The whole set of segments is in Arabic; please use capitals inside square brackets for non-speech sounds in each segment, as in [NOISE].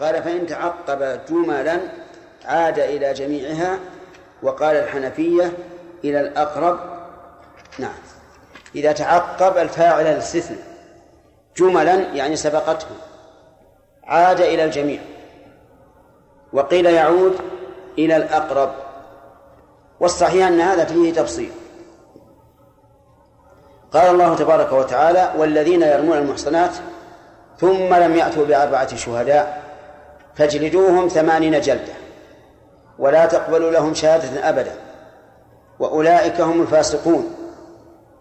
قال فإن تعقب جملا عاد إلى جميعها وقال الحنفية إلى الأقرب. نعم. إذا تعقب الفاعل الاستثناء جملا يعني سبقته. عاد إلى الجميع وقيل يعود إلى الأقرب. والصحيح أن هذا فيه تفصيل. قال الله تبارك وتعالى والذين يرمون المحصنات ثم لم يأتوا بأربعة شهداء فاجلدوهم ثمانين جلدة ولا تقبلوا لهم شهادة أبدا وأولئك هم الفاسقون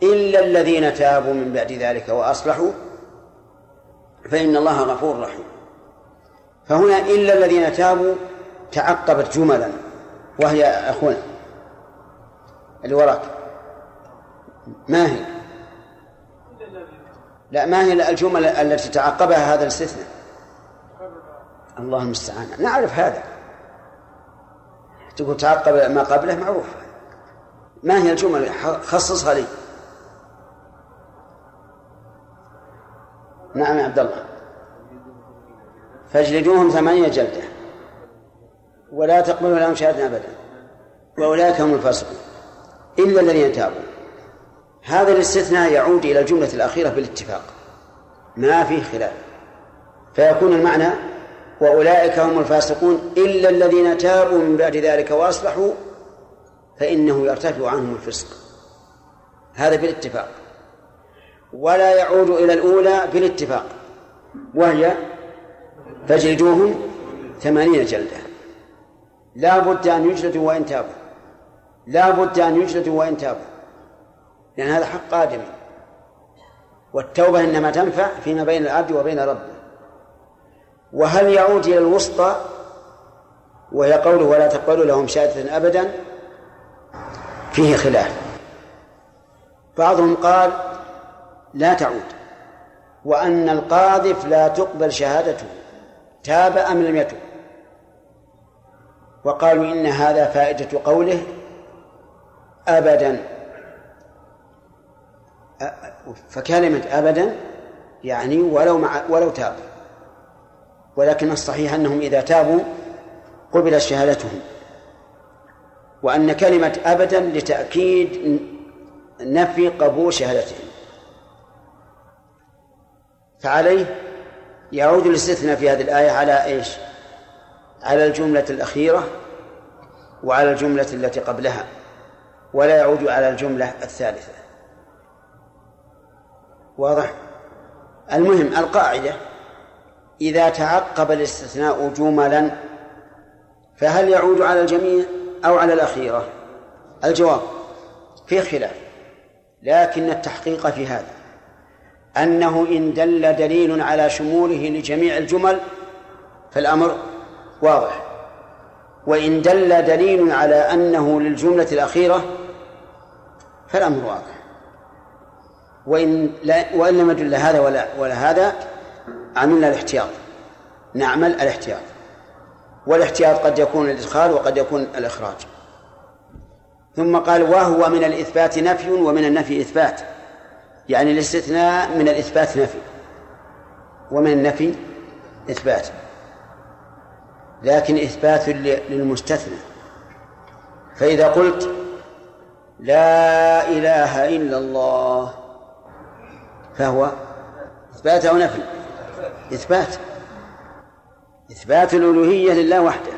إلا الذين تابوا من بعد ذلك وأصلحوا فإن الله غفور رحيم فهنا إلا الذين تابوا تعقبت جملا وهي أخونا اللي وراك ما هي؟ لا ما هي الجمل التي تعقبها هذا الاستثناء؟ الله المستعان. نعرف هذا. تقول تعقب ما قبله معروف. ما هي الجمل؟ خصصها لي. نعم يا عبد الله. فاجلدوهم ثمانية جلدة. ولا تقبلوا لهم شهادة أبدا. وأولئك هم الفاسقون. إلا الذين تابوا. هذا الاستثناء يعود إلى الجملة الأخيرة بالاتفاق. ما فيه خلاف. فيكون المعنى وأولئك هم الفاسقون إلا الذين تابوا من بعد ذلك وأصلحوا فإنه يرتفع عنهم الفسق. هذا بالاتفاق. ولا يعود إلى الأولى بالاتفاق. وهي فاجلدوهم ثمانين جلدة. لا بد أن يجلدوا وإن تابوا. لا بد أن يجلدوا وإن تابوا. لأن هذا حق آدمي والتوبة إنما تنفع فيما بين العبد وبين ربه. وهل يعود إلى الوسطى؟ وهي قوله ولا تقبلوا لهم شهادة أبدا. فيه خلاف. بعضهم قال لا تعود وأن القاذف لا تقبل شهادته تاب أم لم يتب. وقالوا إن هذا فائدة قوله أبدا. فكلمة أبدا يعني ولو مع ولو تاب. ولكن الصحيح أنهم إذا تابوا قبلت شهادتهم. وأن كلمة أبدا لتأكيد نفي قبول شهادتهم. فعليه يعود الاستثناء في هذه الآية على إيش؟ على الجملة الأخيرة وعلى الجملة التي قبلها ولا يعود على الجملة الثالثة. واضح؟ المهم القاعدة إذا تعقب الاستثناء جملا فهل يعود على الجميع أو على الأخيرة؟ الجواب في خلاف لكن التحقيق في هذا أنه إن دل دليل على شموله لجميع الجمل فالأمر واضح. وإن دل دليل على أنه للجملة الأخيرة فالأمر واضح. وإن لا وإن لم يدل هذا ولا ولا هذا عملنا الاحتياط. نعمل الاحتياط. والاحتياط قد يكون الإدخال وقد يكون الإخراج. ثم قال وهو من الإثبات نفي ومن النفي إثبات. يعني الاستثناء من الإثبات نفي ومن النفي إثبات. لكن إثبات للمستثنى. فإذا قلت لا إله إلا الله فهو إثبات أو نفي. إثبات. إثبات الألوهية لله وحده.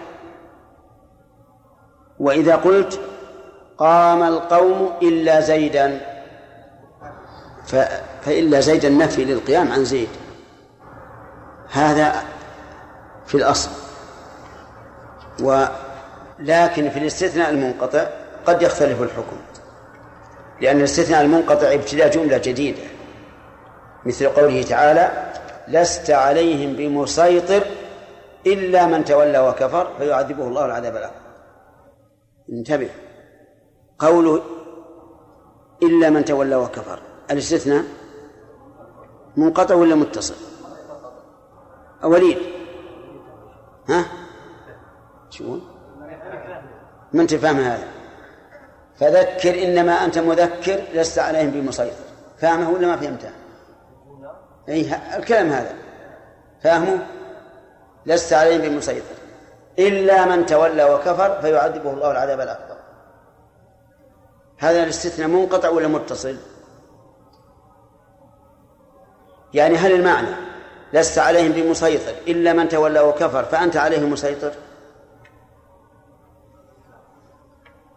وإذا قلت قام القوم إلا زيدا فإلا زيدا نفي للقيام عن زيد. هذا في الأصل. ولكن في الاستثناء المنقطع قد يختلف الحكم. لأن الاستثناء المنقطع ابتداء جملة جديدة. مثل قوله تعالى لست عليهم بمسيطر إلا من تولى وكفر فيعذبه الله العذاب الأكبر انتبه. قوله إلا من تولى وكفر الاستثناء منقطع ولا متصل؟ وليد ها؟ شو ما أنت فاهم هذا؟ فذكر إنما أنت مذكر لست عليهم بمسيطر. فاهمه ولا ما فهمته؟ أي الكلام هذا. فاهمه؟ لست عليهم بمسيطر. إلا من تولى وكفر فيعذبه الله العذاب الأكبر. هذا الاستثناء منقطع ولا متصل؟ يعني هل المعنى لست عليهم بمسيطر إلا من تولى وكفر فأنت عليه مسيطر؟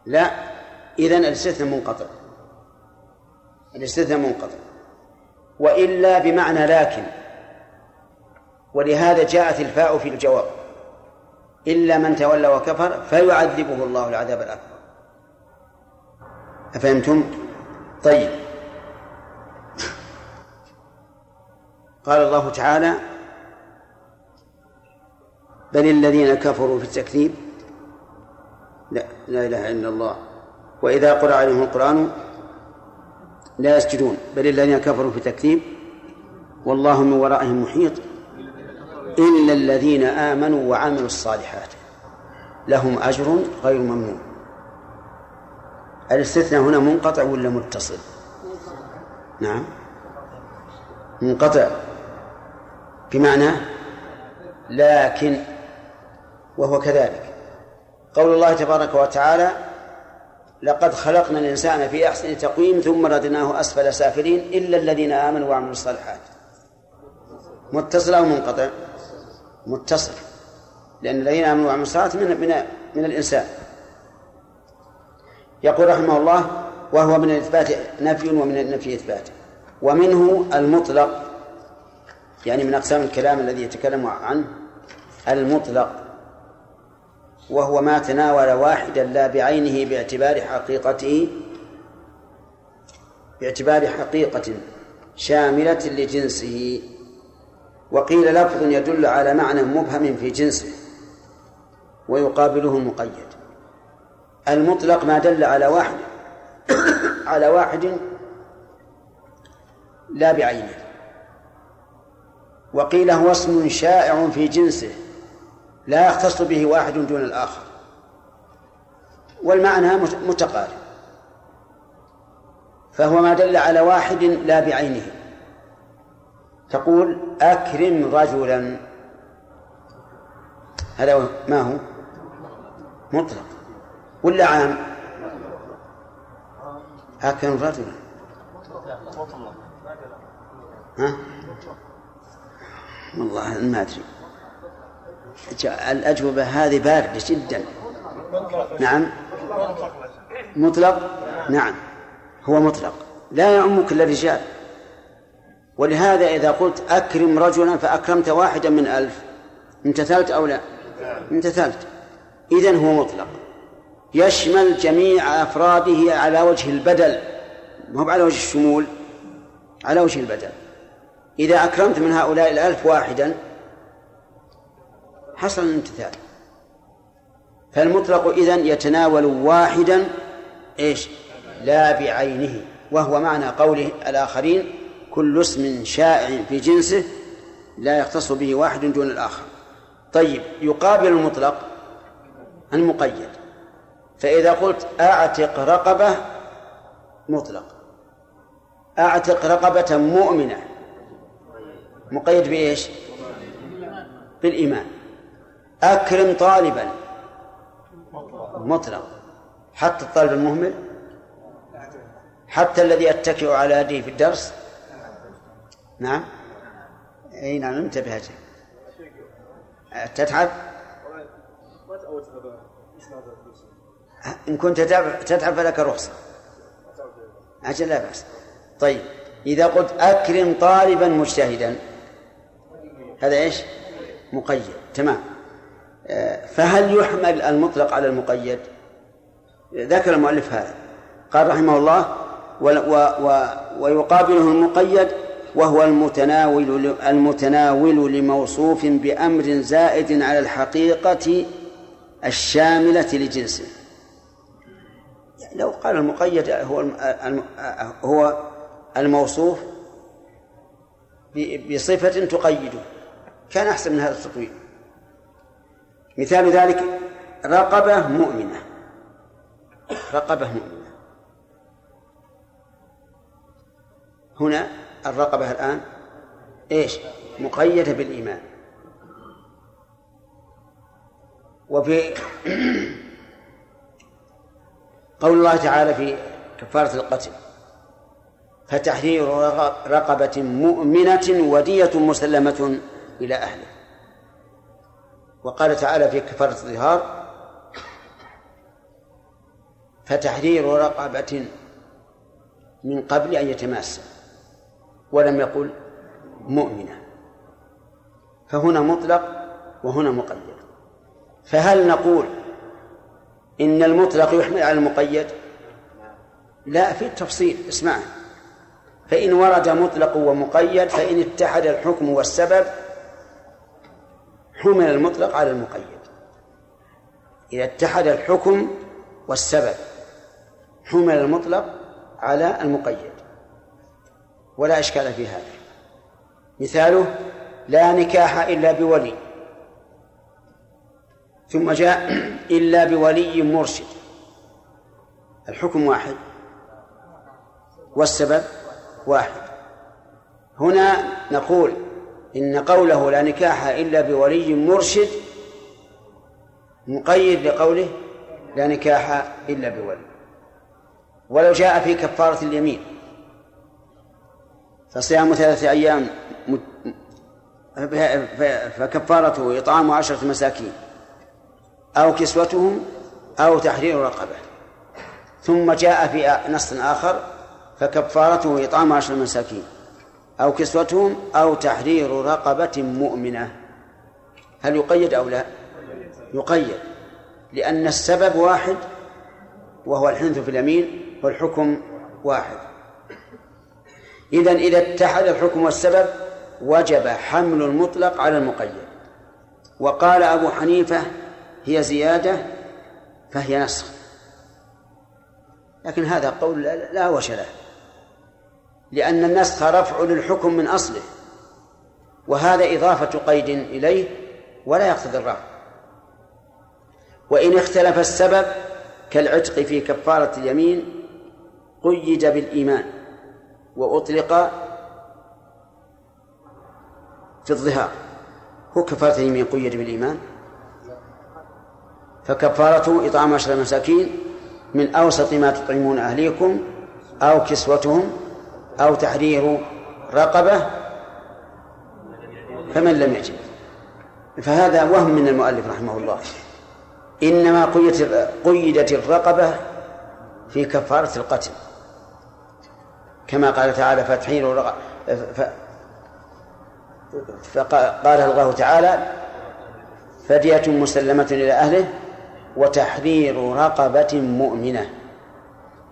لا. إذن الاستثناء منقطع. الاستثناء منقطع. وإلا بمعنى لكن. ولهذا جاءت الفاء في الجواب. إلا من تولى وكفر فيعذبه الله العذاب الأكبر. أفهمتم؟ طيب. قال الله تعالى بل الذين كفروا في التكذيب لا لا إله إلا الله. وإذا قرأ عليهم القرآن لا يسجدون بل الذين كفروا في تكذيب. والله من ورائهم محيط. إلا الذين آمنوا وعملوا الصالحات لهم أجر غير ممنون. الإستثناء هنا منقطع ولا متصل؟ نعم. منقطع. بمعنى لكن وهو كذلك. قول الله تبارك وتعالى لقد خلقنا الإنسان في أحسن تقويم ثم ردناه أسفل سافلين إلا الذين آمنوا وعملوا الصالحات. متصل أو منقطع؟ متصل. لأن الذين آمنوا وعملوا الصالحات من من من الإنسان. يقول رحمه الله وهو من الإثبات نفي ومن النفي إثبات. ومنه المطلق يعني من أقسام الكلام الذي يتكلم عنه المطلق. وهو ما تناول واحدا لا بعينه باعتبار حقيقته باعتبار حقيقة شاملة لجنسه. وقيل لفظ يدل على معنى مبهم في جنسه ويقابله المقيد. المطلق ما دل على واحد على واحد لا بعينه. وقيل هو اسم شائع في جنسه. لا يختص به واحد دون الآخر. والمعنى متقارب. فهو ما دل على واحد لا بعينه. تقول أكرم رجلا. هذا ما هو؟ مطلق. ولا عام؟ أكرم رجلا. ها؟ والله ما أدري. الأجوبة هذه باردة جدا. نعم. مطلق؟ نعم. هو مطلق. لا يعم كل الرجال. ولهذا إذا قلت أكرم رجلا فأكرمت واحدا من ألف. امتثلت أو لا؟ امتثلت إذن هو مطلق. يشمل جميع أفراده على وجه البدل. مو على وجه الشمول على وجه البدل. إذا أكرمت من هؤلاء الألف واحدا حصل الامتثال. فالمطلق إذن يتناول واحدا إيش؟ لا بعينه وهو معنى قوله الآخرين كل اسم شائع في جنسه لا يختص به واحد دون الآخر. طيب يقابل المطلق المقيد. فإذا قلت أعتق رقبة مطلق. أعتق رقبة مؤمنة. مقيد بإيش؟ بالإيمان. أكرم طالبا. مطلق. حتى الطالب المهمل. حتى الذي يتكئ على يديه في الدرس. نعم. إي نعم انتبه تتعب؟ إن كنت تتعب فلك رخصة. أجل لا بأس. طيب إذا قلت أكرم طالبا مجتهدا هذا إيش؟ مقيد. تمام. فهل يحمل المطلق على المقيد؟ ذكر المؤلف هذا. قال رحمه الله و و ويقابله المقيد وهو المتناول المتناول لموصوف بأمر زائد على الحقيقة الشاملة لجنسه. لو قال المقيد هو هو الموصوف بصفة تقيده كان أحسن من هذا التطويل. مثال ذلك رقبة مؤمنة. رقبة مؤمنة. هنا الرقبة الآن إيش؟ مقيدة بالإيمان. وفي [CLEARS THROAT] قول الله تعالى في كفارة القتل فتحرير رقبة مؤمنة ودية مسلمة إلى أهله وقال تعالى في كفارة الظهار فتحرير رقبة من قبل أن يتماسى ولم يقل مؤمنة. فهنا مطلق وهنا مقيد. فهل نقول إن المطلق يحمل على المقيد؟ لا في التفصيل اسمع فإن ورد مطلق ومقيد فإن اتحد الحكم والسبب حمل المطلق على المقيد. إذا اتحد الحكم والسبب حمل المطلق على المقيد. ولا إشكال في هذا. مثاله لا نكاح إلا بولي. ثم جاء [CLEARS THROAT] إلا بولي مرشد. الحكم واحد. والسبب واحد. هنا نقول إن قوله لا نكاح إلا بولي مرشد مقيد لقوله لا نكاح إلا بولي. ولو جاء في كفارة اليمين. فصيام ثلاثة أيام فكفارته إطعام عشرة مساكين. أو كسوتهم أو تحرير رقبة. ثم جاء في نص آخر فكفارته إطعام عشر مساكين. أو كسوتهم أو تحرير رقبة مؤمنة. هل يقيد أو لا؟ يقيد لأن السبب واحد وهو الحنث في اليمين والحكم واحد. إذا إذا اتحد الحكم والسبب وجب حمل المطلق على المقيد. وقال أبو حنيفة هي زيادة فهي نسخ. لكن هذا قول لا وش له لأن النسخ رفع للحكم من أصله وهذا إضافة قيد إليه ولا يقتضي الرفع. وإن اختلف السبب كالعتق في كفارة اليمين قيد بالإيمان وأطلق في الظهار. هو كفارة اليمين قيد بالإيمان؟ فكفارته إطعام عشرة مساكين من أوسط ما تطعمون أهليكم أو كسوتهم أو تحرير رقبة فمن لم يجد. فهذا وهم من المؤلف رحمه الله. إنما قيدت الرقبة في كفارة القتل. كما قال تعالى فتحرير فقال الله تعالى فدية مسلمة إلى أهله وتحرير رقبة مؤمنة.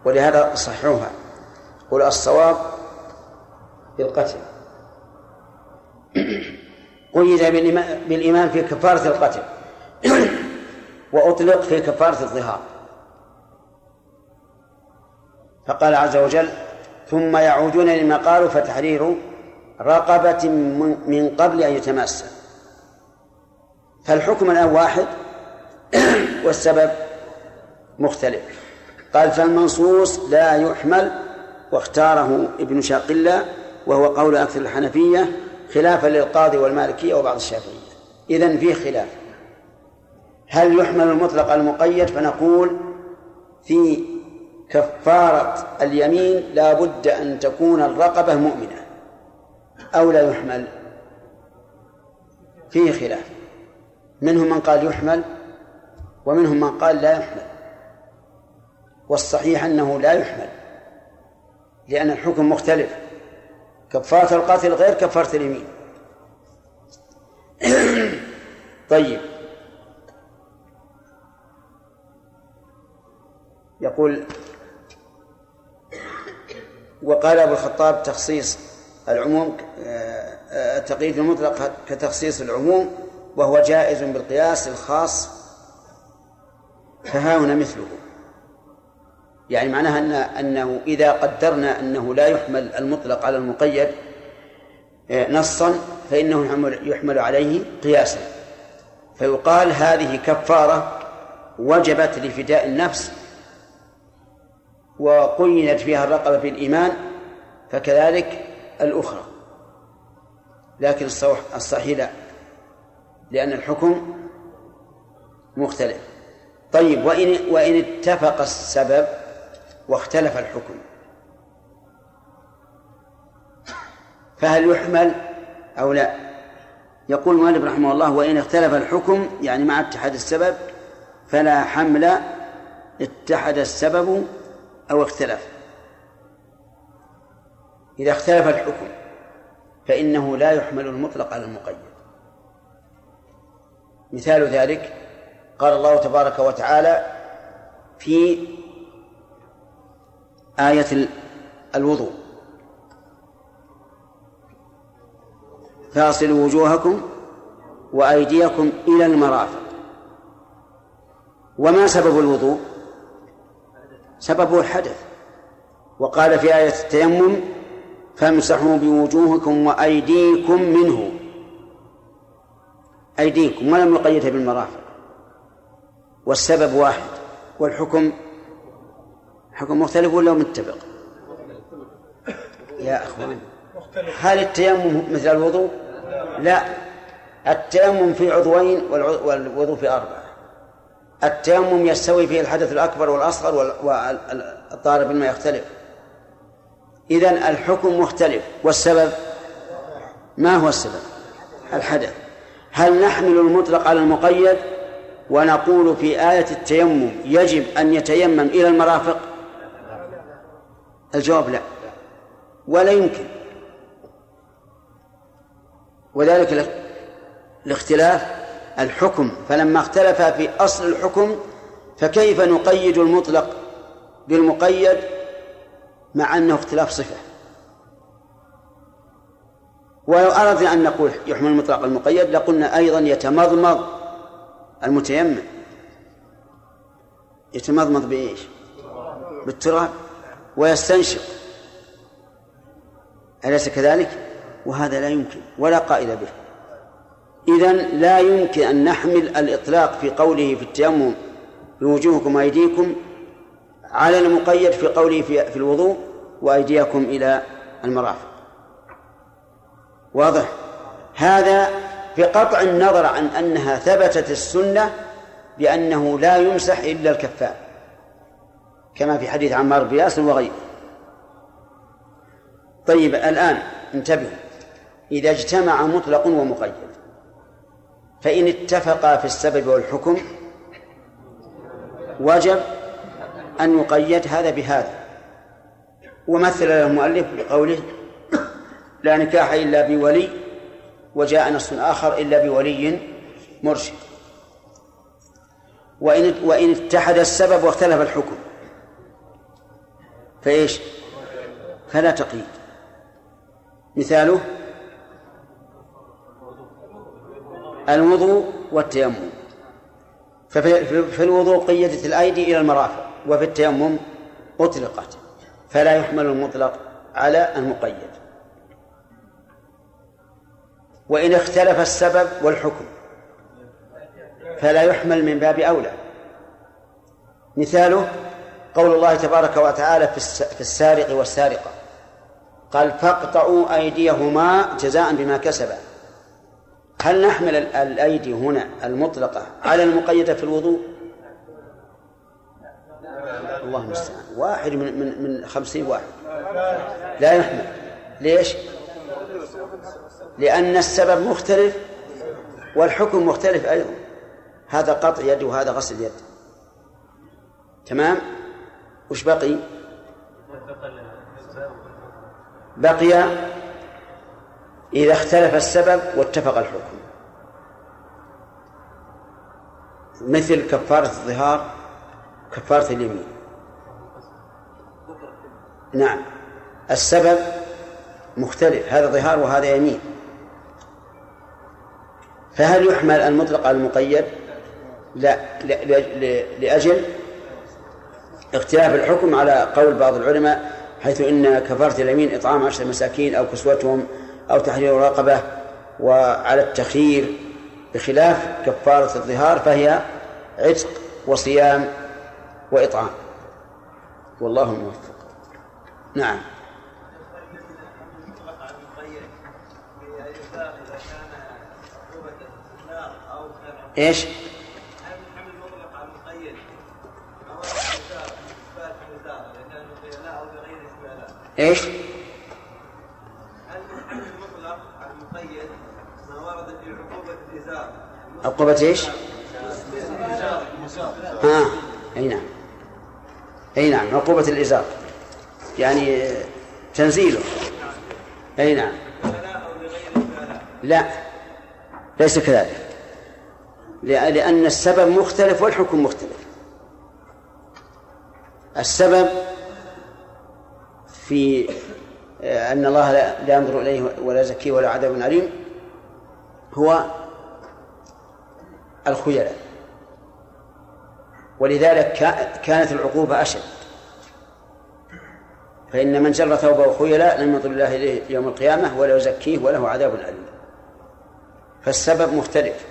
ولهذا صحوها. قل بالقتل. قيد بالإيمان في كفارة القتل. وأطلق في كفارة الظهار. فقال عز وجل ثم يعودون لما قالوا فتحرير رقبة من قبل أن يتماسى فالحكم الآن واحد والسبب مختلف. قال فالمنصوص لا يحمل واختاره ابن شاقلة وهو قول أكثر الحنفية خلافا للقاضي والمالكية وبعض الشافعية. إذن فيه خلاف. هل يحمل المطلق المقيد؟ فنقول في كفارة اليمين لا بد أن تكون الرقبة مؤمنة. أو لا يحمل؟ فيه خلاف. منهم من قال يحمل ومنهم من قال لا يحمل. والصحيح أنه لا يحمل لأن الحكم مختلف. كفارة القاتل غير كفارة اليمين. [COUGHS] طيب. يقول وقال أبو الخطاب تخصيص العموم التقييد المطلق كتخصيص العموم وهو جائز بالقياس الخاص فها هنا مثله. يعني معناها أن أنه إذا قدرنا أنه لا يحمل المطلق على المقيد آه، نصا فإنه يحمل عليه قياسا. فيقال هذه كفارة وجبت لفداء النفس وقيدت فيها الرقبة في الإيمان فكذلك الأخرى. لكن الصحيح لا لأن الحكم مختلف. طيب وإن وإن اتفق السبب واختلف الحكم. فهل يحمل أو لا؟ يقول المؤلف رحمه الله وإن اختلف الحكم يعني مع اتحاد السبب فلا حمل اتحد السبب أو اختلف. إذا اختلف الحكم فإنه لا يحمل المطلق على المقيد. مثال ذلك قال الله تبارك وتعالى في آية الوضوء. فاصلوا وجوهكم وأيديكم إلى المرافق. وما سبب الوضوء؟ سببه الحدث. وقال في آية التيمم فامسحوا بوجوهكم وأيديكم منه. أيديكم ولم يقيدها بالمرافق. والسبب واحد والحكم حكم مختلف ولا متفق؟ يا أخوان هل التيمم مثل الوضوء؟ لا. التيمم في عضوين والوضوء في أربعة. التيمم يستوي فيه الحدث الأكبر والأصغر والطاهر بالماء يختلف. إذن الحكم مختلف. والسبب؟ ما هو السبب؟ الحدث. هل نحمل المطلق على المقيد ونقول في آية التيمم يجب أن يتيمم إلى المرافق؟ الجواب لا. ولا يمكن. وذلك الاختلاف الحكم. فلما اختلف في أصل الحكم فكيف نقيد المطلق بالمقيد مع أنه اختلاف صفة؟ ولو أردنا أن نقول يحمل المطلق المقيد لقلنا أيضا يتمضمض المتيمم. يتمضمض بإيش؟ بالتراب. ويستنشق. أليس كذلك؟ وهذا لا يمكن ولا قائل به. إذا لا يمكن أن نحمل الإطلاق في قوله في التيمم بوجوهكم وأيديكم على المقيد في قوله في, الوضوء وأيديكم إلى المرافق. واضح؟ هذا بقطع النظر عن أنها ثبتت السنة بأنه لا يمسح إلا الكفان كما في حديث عمار بن ياسر وغيره. طيب الآن انتبهوا. إذا اجتمع مطلق ومقيد فإن اتفقا في السبب والحكم وجب أن يقيد هذا بهذا. ومثل له المؤلف بقوله لا نكاح إلا بولي وجاء نص آخر إلا بولي مرشد. وإن وإن اتحد السبب واختلف الحكم. فإيش؟ فلا تقييد. مثاله الوضوء والتيمم. ففي الوضوء قيدت الأيدي إلى المرافق وفي التيمم أطلقت. فلا يحمل المطلق على المقيد. وإن اختلف السبب والحكم فلا يحمل من باب أولى. مثاله قول الله تبارك وتعالى في السارق والسارقة. قال فاقطعوا أيديهما جزاء بما كسبا. هل نحمل الأيدي هنا المطلقة على المقيدة في الوضوء؟ الله المستعان. واحد من من من خمسين واحد. لا يحمل. ليش؟ لأن السبب مختلف والحكم مختلف أيضا. هذا قطع يد وهذا غسل يد تمام؟ وش بقي؟ بقي إذا اختلف السبب واتفق الحكم. مثل كفارة الظهار كفارة اليمين. نعم. السبب مختلف هذا ظهار وهذا يمين. فهل يحمل المطلق على المقيد؟ لا لأجل اختلاف الحكم على قول بعض العلماء حيث إن كفارة اليمين إطعام عشرة مساكين أو كسوتهم أو تحرير رقبة وعلى التخيير بخلاف كفارة الظهار فهي عتق وصيام وإطعام. والله الموفق نعم. إيش؟ إيش؟ عقوبة إيش؟ ها. أي نعم أي نعم عقوبة الإزار يعني تنزيله أي نعم لا ليس كذلك لأن السبب مختلف والحكم مختلف السبب في أن الله لا ينظر إليه ولا يزكيه ولا عذاب أليم هو الخيلاء ولذلك كانت العقوبة أشد. فإن من جر ثوبه خيلاء لم ينظر الله إليه يوم القيامة ولا يزكيه وله عذاب أليم. فالسبب مختلف.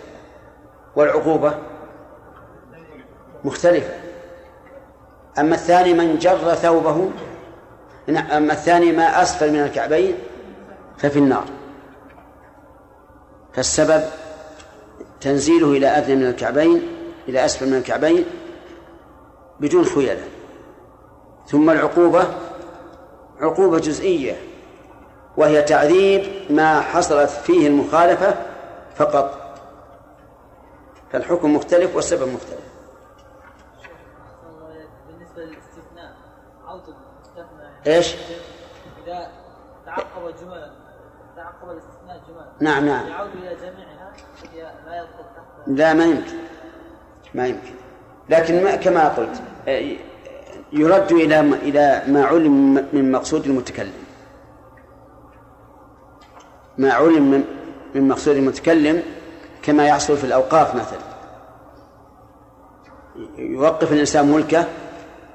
والعقوبة مختلفة. أما الثاني من جر ثوبه أما الثاني ما أسفل من الكعبين ففي النار. فالسبب تنزيله إلى أدنى من الكعبين إلى أسفل من الكعبين بدون خيلة ثم العقوبة عقوبة جزئية وهي تعذيب ما حصلت فيه المخالفة فقط. فالحكم مختلف والسبب مختلف بالنسبة للاستثناء إيش؟ إذا تعقب جملا تعقب الاستثناء جملا نعم نعم. يعود إلى جميعها لا يدخل تحت. لا ما يمكن. ما يمكن. لكن ما كما قلت يرد إلى إلى ما علم من مقصود المتكلم. ما علم من من مقصود المتكلم كما يحصل في الأوقاف مثلا. يوقف الإنسان ملكه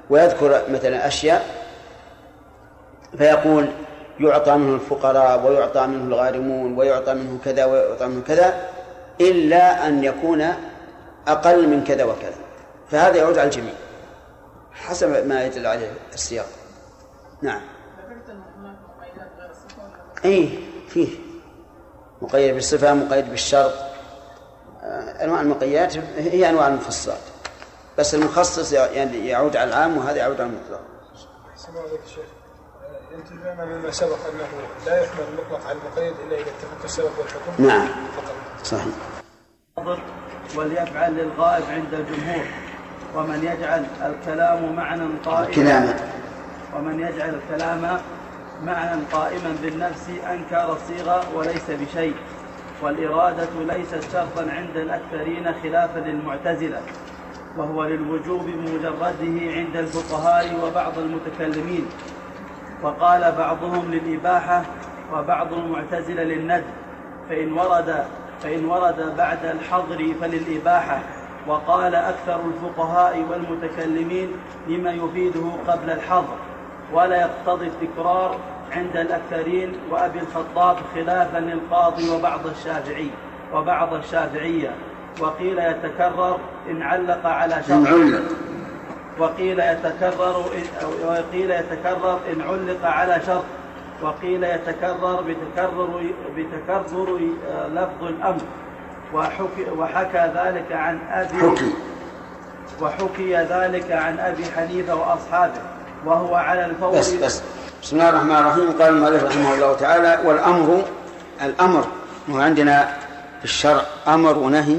ويذكر مثلا أشياء فيقول يعطى منه الفقراء ويعطى منه الغارمون ويعطى منه كذا ويعطى منه كذا إلا أن يكون أقل من كذا وكذا. فهذا يعود على الجميع حسب ما يدل عليه السياق. نعم. اي فيه. مقيد بالصفة مقيد بالشرط. آه، أنواع المقيدات هي أنواع المخصصات بس المخصص يعني يعود على العام وهذا يعود على المطلق. لنا مما سبق أنه لا يحمل المطلق على المقيد إلا إذا اتفق السبب والحكم. نعم. فقط. صحيح. وليفعل للغائب عند الجمهور. ومن يجعل الكلام معنى قائما. الكلام. ومن يجعل الكلام معنى قائما بالنفس أنكر الصيغة وليس بشيء. والإرادة ليست شرطا عند الأكثرين خلافا للمعتزلة. وهو للوجوب بمجرده عند الفقهاء وبعض المتكلمين. وقال بعضهم للإباحة وبعض المعتزلة للند فإن ورد فإن ورد بعد الحظر فللإباحة وقال أكثر الفقهاء والمتكلمين لما يفيده قبل الحظر ولا يقتضي التكرار عند الأكثرين وأبي الخطاب خلافا للقاضي وبعض الشافعي وبعض الشافعية وقيل يتكرر إن علق على شرط. وقيل يتكرر وقيل يتكرر إن علق على شرط. وقيل يتكرر بتكرر بتكرر آه، لفظ الأمر. وحكي, وحكى ذلك عن أبي حكي. وحكي ذلك عن أبي حنيفة وأصحابه. وهو على الفور بس بس. بسم الله الرحمن الرحيم. قال المؤلف رحمه الله تعالى والأمر الأمر هو عندنا في الشرع أمر ونهي.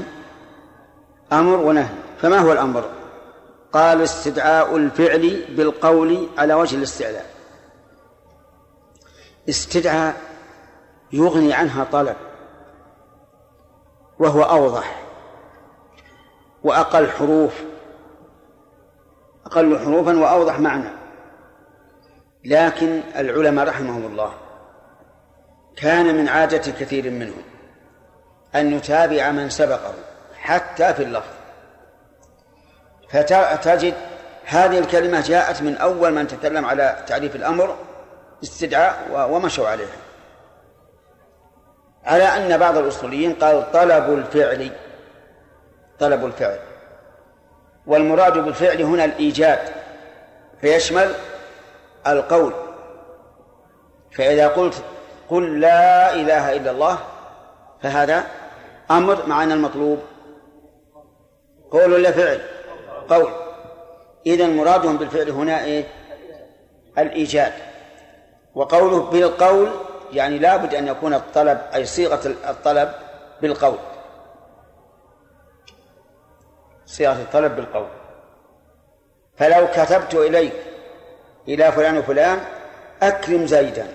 أمر ونهي. فما هو الأمر؟ قال استدعاء الفعل بالقول على وجه الاستعلاء. استدعاء يغني عنها طلب وهو أوضح وأقل حروف أقل حروفا وأوضح معنى. لكن العلماء رحمهم الله كان من عادة كثير منهم أن يتابع من سبقه حتى في اللفظ. فتجد هذه الكلمة جاءت من أول من تكلم على تعريف الأمر استدعاء ومشوا عليها. على أن بعض الأصوليين قال طلب الفعل طلب الفعل. والمراد بالفعل هنا الإيجاد فيشمل القول. فإذا قلت قل لا إله إلا الله فهذا أمر مع أن المطلوب. قول ولا فعل؟ قول. إذا مرادهم بالفعل هنا إيه؟ الإيجاد. وقوله بالقول يعني لابد أن يكون الطلب أي صيغة الطلب بالقول. صيغة الطلب بالقول. فلو كتبت إليك إلى فلان وفلان أكرم زيدا.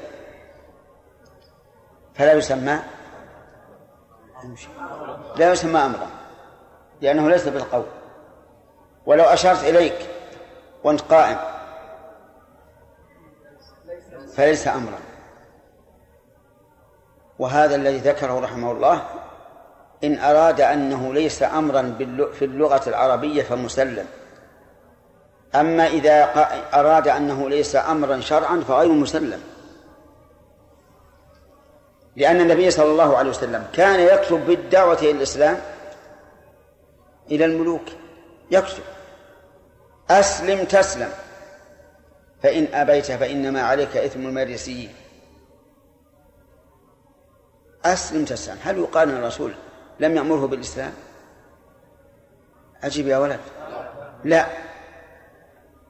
فلا يسمى لا يسمى أمرا. لأنه ليس بالقول. ولو أشرت إليك وأنت قائم. فليس أمرا. وهذا الذي ذكره رحمه الله إن أراد أنه ليس أمرا في اللغة العربية فمسلم. أما إذا أراد أنه ليس أمرا شرعا فغير مسلم. لأن النبي صلى الله عليه وسلم كان يكتب بالدعوة إلى الإسلام إلى الملوك. يكتب. أسلم تسلم. فإن أبيت فإنما عليك إثم المريسيين أسلم تسلم. هل يقال أن الرسول لم يأمره بالإسلام؟ أجب يا ولد. لا.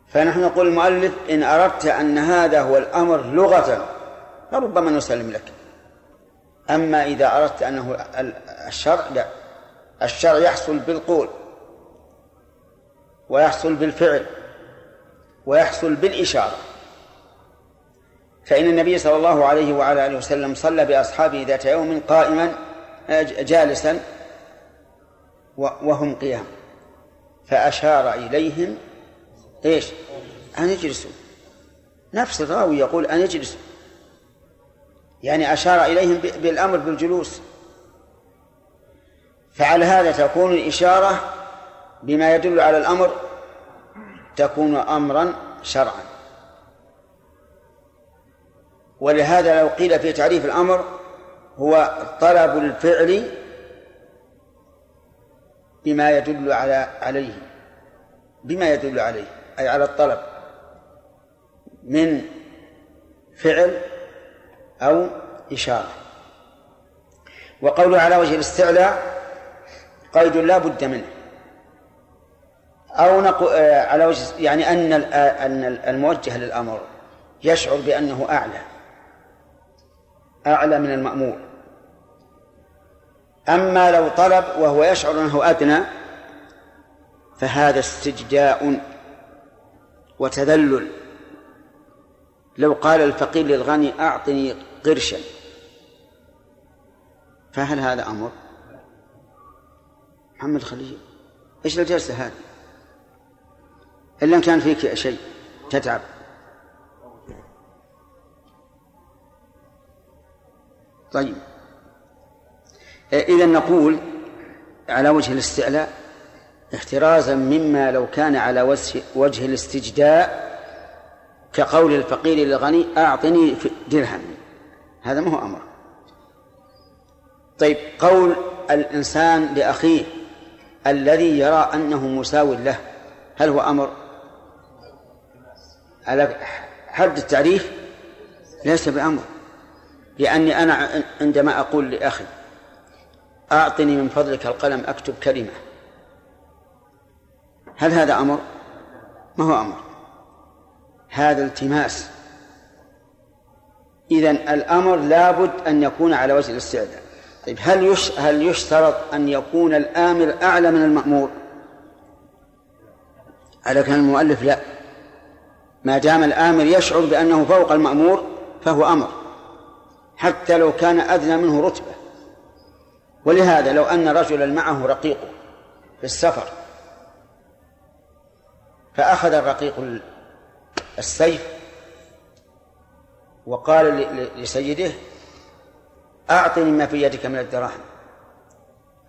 فنحن نقول المؤلف إن أردت أن هذا هو الأمر لغة فربما نسلم لك. أما إذا أردت أنه الشرع لا. الشرع يحصل بالقول. ويحصل بالفعل ويحصل بالإشارة. فإن النبي صلى الله عليه وعلى آله وسلم صلى بأصحابه ذات يوم قائما جالسا وهم قيام. فأشار إليهم إيش؟ أن يجلسوا. نفس الراوي يقول أن يجلسوا. يعني أشار إليهم بالأمر بالجلوس. فعلى هذا تكون الإشارة بما يدل على الأمر تكون أمرا شرعا. ولهذا لو قيل في تعريف الأمر هو طلب الفعل بما يدل على عليه بما يدل عليه أي على الطلب من فعل أو إشارة. وقوله على وجه الاستعلاء قيد لا بد منه. أو نقو آه، على وجه يعني أن أن الموجه للأمر يشعر بأنه أعلى. أعلى من المأمور أما لو طلب وهو يشعر أنه أدنى فهذا استجداء وتذلل. لو قال الفقير للغني أعطني قرشا فهل هذا أمر؟ محمد خليل إيش الجلسة هذه؟ إن كان فيك شيء تتعب. طيب. إذا نقول على وجه الاستعلاء احترازا مما لو كان على وجه الاستجداء كقول الفقير للغني أعطني درهم. هذا ما هو أمر. طيب قول الإنسان لأخيه الذي يرى أنه مساو له هل هو أمر؟ على حد التعريف ليس بأمر لأني أنا عندما أقول لأخي أعطني من فضلك القلم أكتب كلمة. هل هذا أمر؟ ما هو أمر؟ هذا التماس. إذا الأمر لابد أن يكون على وجه الاستعداد. طيب هل هل يشترط أن يكون الآمر أعلى من المأمور؟ على كلام المؤلف لا. ما دام الآمر يشعر بأنه فوق المأمور فهو أمر. حتى لو كان أدنى منه رتبة. ولهذا لو أن رجلا معه رقيقه في السفر فأخذ الرقيق السيف وقال لسيده أعطني ما في يدك من الدراهم.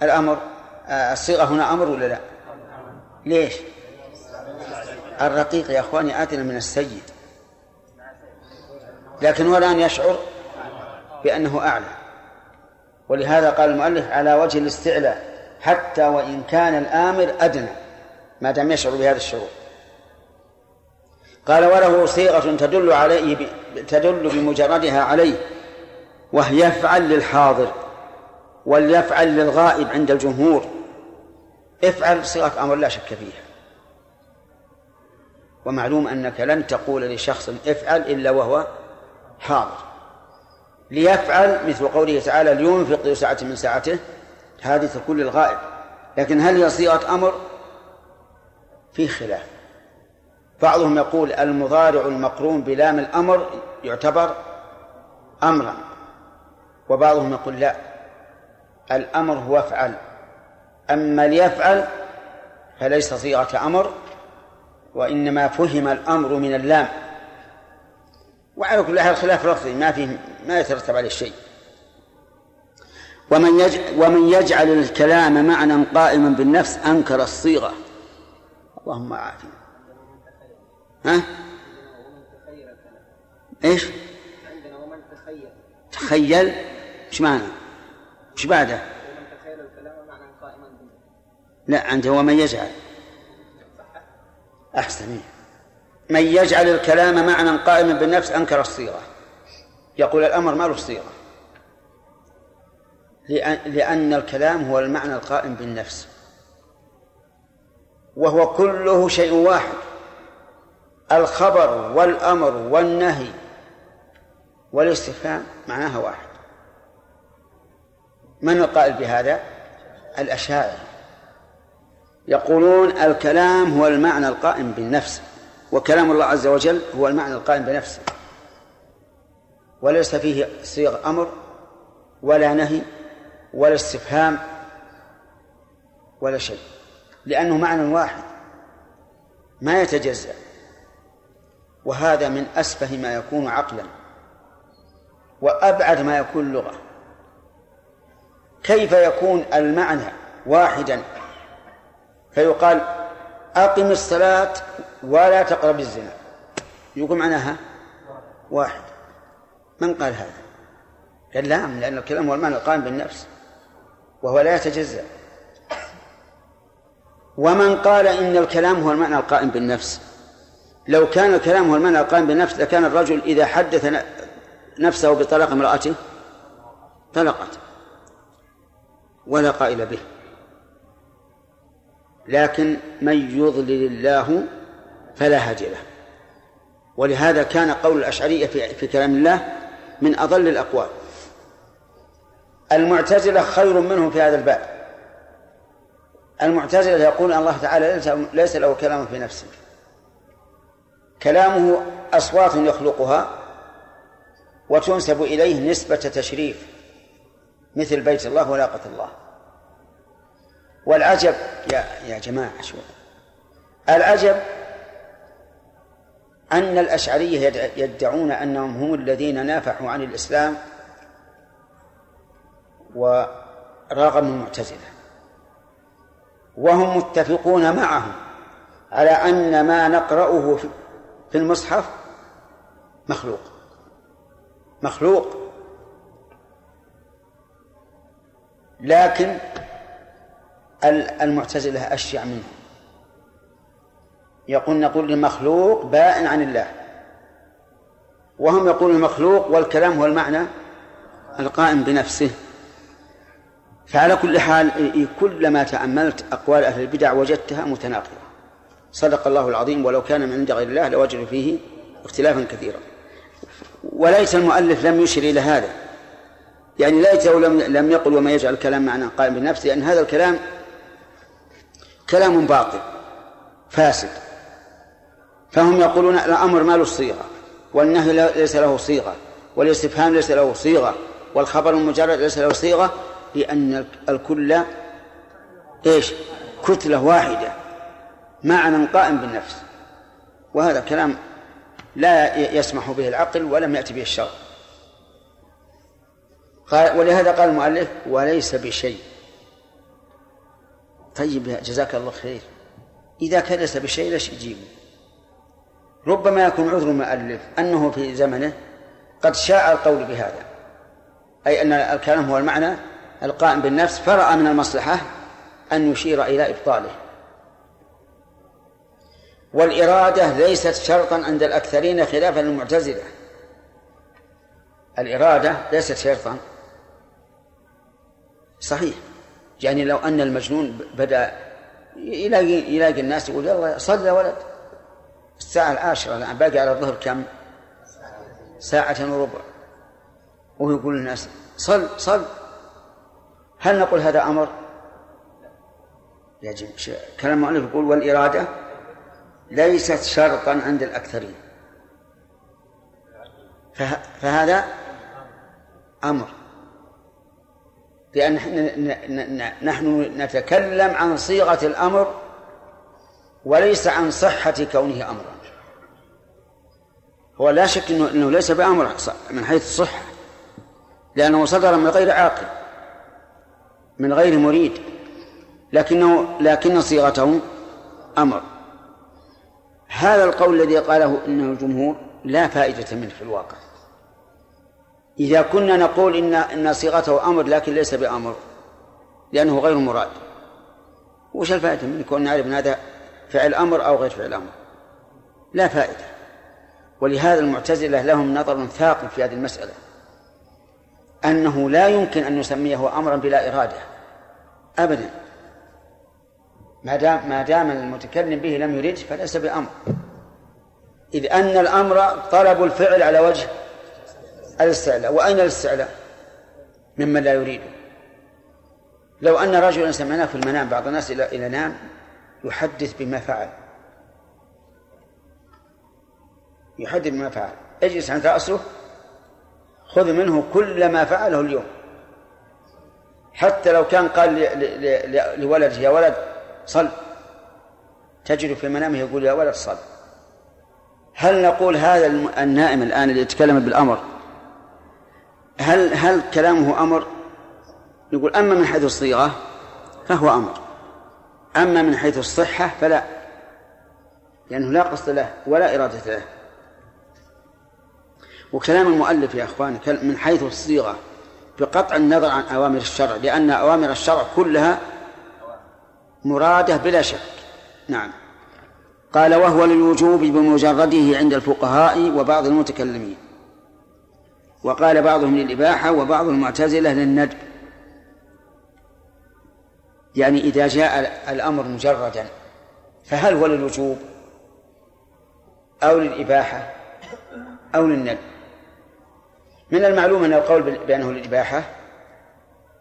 الأمر الصيغة هنا أمر ولا لا؟ ليش؟ الرقيق يا أخواني آتنا من السيد. لكن هو الآن يشعر بأنه أعلى. ولهذا قال المؤلف على وجه الاستعلاء حتى وإن كان الآمر أدنى ما دام يشعر بهذا الشعور. قال وله صيغة تدل عليه تدل بمجردها عليه وهي يفعل للحاضر وليفعل للغائب عند الجمهور. افعل صيغة أمر لا شك فيها. ومعلوم أنك لن تقول لشخص افعل إلا وهو حاضر. ليفعل مثل قوله تعالى لينفق ذو سعة من سعته هذه تكون للغائب لكن هل هي صيغة أمر؟ في خلاف. بعضهم يقول المضارع المقرون بلام الأمر يعتبر أمرا وبعضهم يقول لا. الأمر هو افعل. أما ليفعل فليس صيغة أمر وإنما فهم الأمر من اللام وعلى كل حال خلاف لفظي ما فيه ما يترتب عليه شيء ومن يجعل ومن يجعل الكلام معنى قائما بالنفس أنكر الصيغة اللهم عافنا ها؟ إيش؟ عندنا ومن تخيل تخيل إيش معنى؟ إيش بعده؟ ومن تخيل الكلام معنى قائما بالنفس لا عنده ومن يجعل أحسن. من يجعل الكلام معنى قائما بالنفس أنكر الصيغة. يقول الأمر ما له صيغة لأن الكلام هو المعنى القائم بالنفس. وهو كله شيء واحد. الخبر والأمر والنهي والاستفهام معناها واحد. من القائل بهذا؟ الأشاعرة. يقولون الكلام هو المعنى القائم بالنفس وكلام الله عز وجل هو المعنى القائم بنفسه. وليس فيه صيغ أمر ولا نهي ولا استفهام ولا شيء لأنه معنى واحد ما يتجزأ. وهذا من أسفه ما يكون عقلا وأبعد ما يكون لغة. كيف يكون المعنى واحدا فيقال أقم الصلاة ولا تقرب الزنا. يقول معناها واحد. من قال هذا؟ قال لا لأن الكلام هو المعنى القائم بالنفس وهو لا يتجزأ. ومن قال إن الكلام هو المعنى القائم بالنفس لو كان الكلام هو المعنى القائم بالنفس لكان الرجل إذا حدث نفسه بطلاق امرأته طلقت. ولا قائل به. لكن من يضلل الله فلا هادي له. ولهذا كان قول الأشعرية في, في كلام الله من أضل الأقوال. المعتزلة خير منهم في هذا الباب. المعتزلة يقول الله تعالى ليس له كلام في نفسه. كلامه أصوات يخلقها وتنسب إليه نسبة تشريف مثل بيت الله ولاقة الله. والعجب يا يا جماعة شو العجب أن الأشعرية يدعون أنهم هم الذين نافحوا عن الإسلام وراغموا المعتزلة وهم متفقون معهم على أن ما نقرأه في المصحف مخلوق. مخلوق. لكن المعتزلة أشيع منهم يقول نقول المخلوق بائن عن الله. وهم يقولون المخلوق والكلام هو المعنى القائم بنفسه. فعلى كل حال كلما تأملت أقوال أهل البدع وجدتها متناقضة. صدق الله العظيم ولو كان من عند غير الله لوجدوا فيه اختلافا كثيرا. وليس المؤلف لم يشر إلى هذا. يعني ليته لم لم يقل وما يجعل الكلام معنى قائم بنفسه لأن هذا الكلام كلام باطل فاسد. فهم يقولون الأمر ما له صيغة والنهي ليس له صيغة والاستفهام ليس له صيغة والخبر المجرد ليس له صيغة لأن الكل إيش؟ كتلة واحدة معنى قائم بالنفس. وهذا كلام لا يسمح به العقل ولم يأتي به الشرع. ولهذا قال المؤلف وليس بشيء طيب جزاك الله خير. إذا ليس بشيء ليش يجيبه. ربما يكون عذر المؤلف أنه في زمنه قد شاع القول بهذا. أي أن الكلام هو المعنى القائم بالنفس فرأى من المصلحة أن يشير إلى إبطاله. والإرادة ليست شرطا عند الأكثرين خلافا للمعتزلة. الإرادة ليست شرطا. صحيح. يعني لو أن المجنون بدأ يلاقي يلاقي الناس يقول يلا صل يا ولد. الساعة العاشرة الآن باقي على الظهر كم؟ ساعة وربع. وهو يقول للناس صل صل. هل نقول هذا أمر؟ يجب كلام المؤلف يقول والإرادة ليست شرطا عند الأكثرين. فهذا أمر. لأن نحن نتكلم عن صيغة الأمر وليس عن صحة كونه أمرا. هو لا شك أنه, إنه ليس بأمر من حيث الصحة لأنه صدر من غير عاقل من غير مريد لكنه لكن صيغته أمر. هذا القول الذي قاله إنه الجمهور لا فائدة منه في الواقع. إذا كنا نقول إن إن صيغته أمر لكن ليس بأمر لأنه غير مراد. وش الفائدة من كون نعرف أن هذا فعل أمر أو غير فعل أمر؟ لا فائدة. ولهذا المعتزلة لهم نظر ثاقب في هذه المسألة. أنه لا يمكن أن نسميه أمرا بلا إرادة. أبدا. ما دام ما دام المتكلم به لم يرد فليس بأمر. إذ أن الأمر طلب الفعل على وجه الاستعلاء وأين الاستعلاء؟ ممن لا يريده لو أن رجلا سمعناه في المنام بعض الناس إلى إلى نام يحدث بما فعل. يحدث بما فعل. اجلس عند رأسه خذ منه كل ما فعله اليوم. حتى لو كان قال لولده يا ولد صل. تجد في منامه يقول يا ولد صل. هل نقول هذا النائم الآن اللي يتكلم بالأمر هل هل كلامه أمر؟ يقول أما من حيث الصيغة فهو أمر. أما من حيث الصحة فلا لأنه لا قصد له ولا إرادة له. وكلام المؤلف يا أخوان من حيث الصيغة بقطع النظر عن أوامر الشرع لأن أوامر الشرع كلها مرادة بلا شك. نعم. قال وهو للوجوب بمجرده عند الفقهاء وبعض المتكلمين. وقال بعضهم للإباحة وبعض المعتزلة للندب. يعني إذا جاء الأمر مجردا فهل هو للوجوب أو للإباحة أو للندب؟ من المعلوم أن القول بأنه للإباحة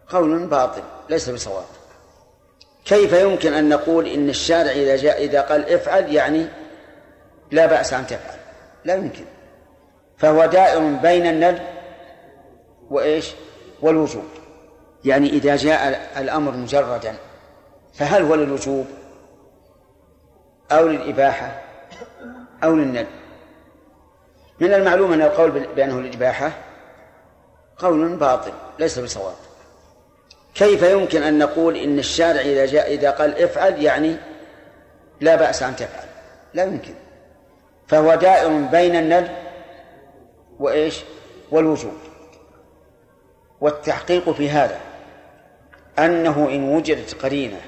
قول باطل ليس بصواب. كيف يمكن أن نقول إن الشارع إذا جاء إذا قال افعل يعني لا بأس أن تفعل؟ لا يمكن. فهو دائر بين الندب وإيش؟ والوجوب. يعني إذا جاء الأمر مجردا فهل هو للوجوب؟ أو للإباحة؟ أو للندب من المعلوم أن القول بأنه للإباحة قول باطل ليس بصواب. كيف يمكن أن نقول إن الشارع إذا جاء إذا قال افعل يعني لا بأس أن تفعل؟ لا يمكن. فهو دائر بين الندب وإيش؟ والوجوب. والتحقيق في هذا أنه إن وجدت قرينة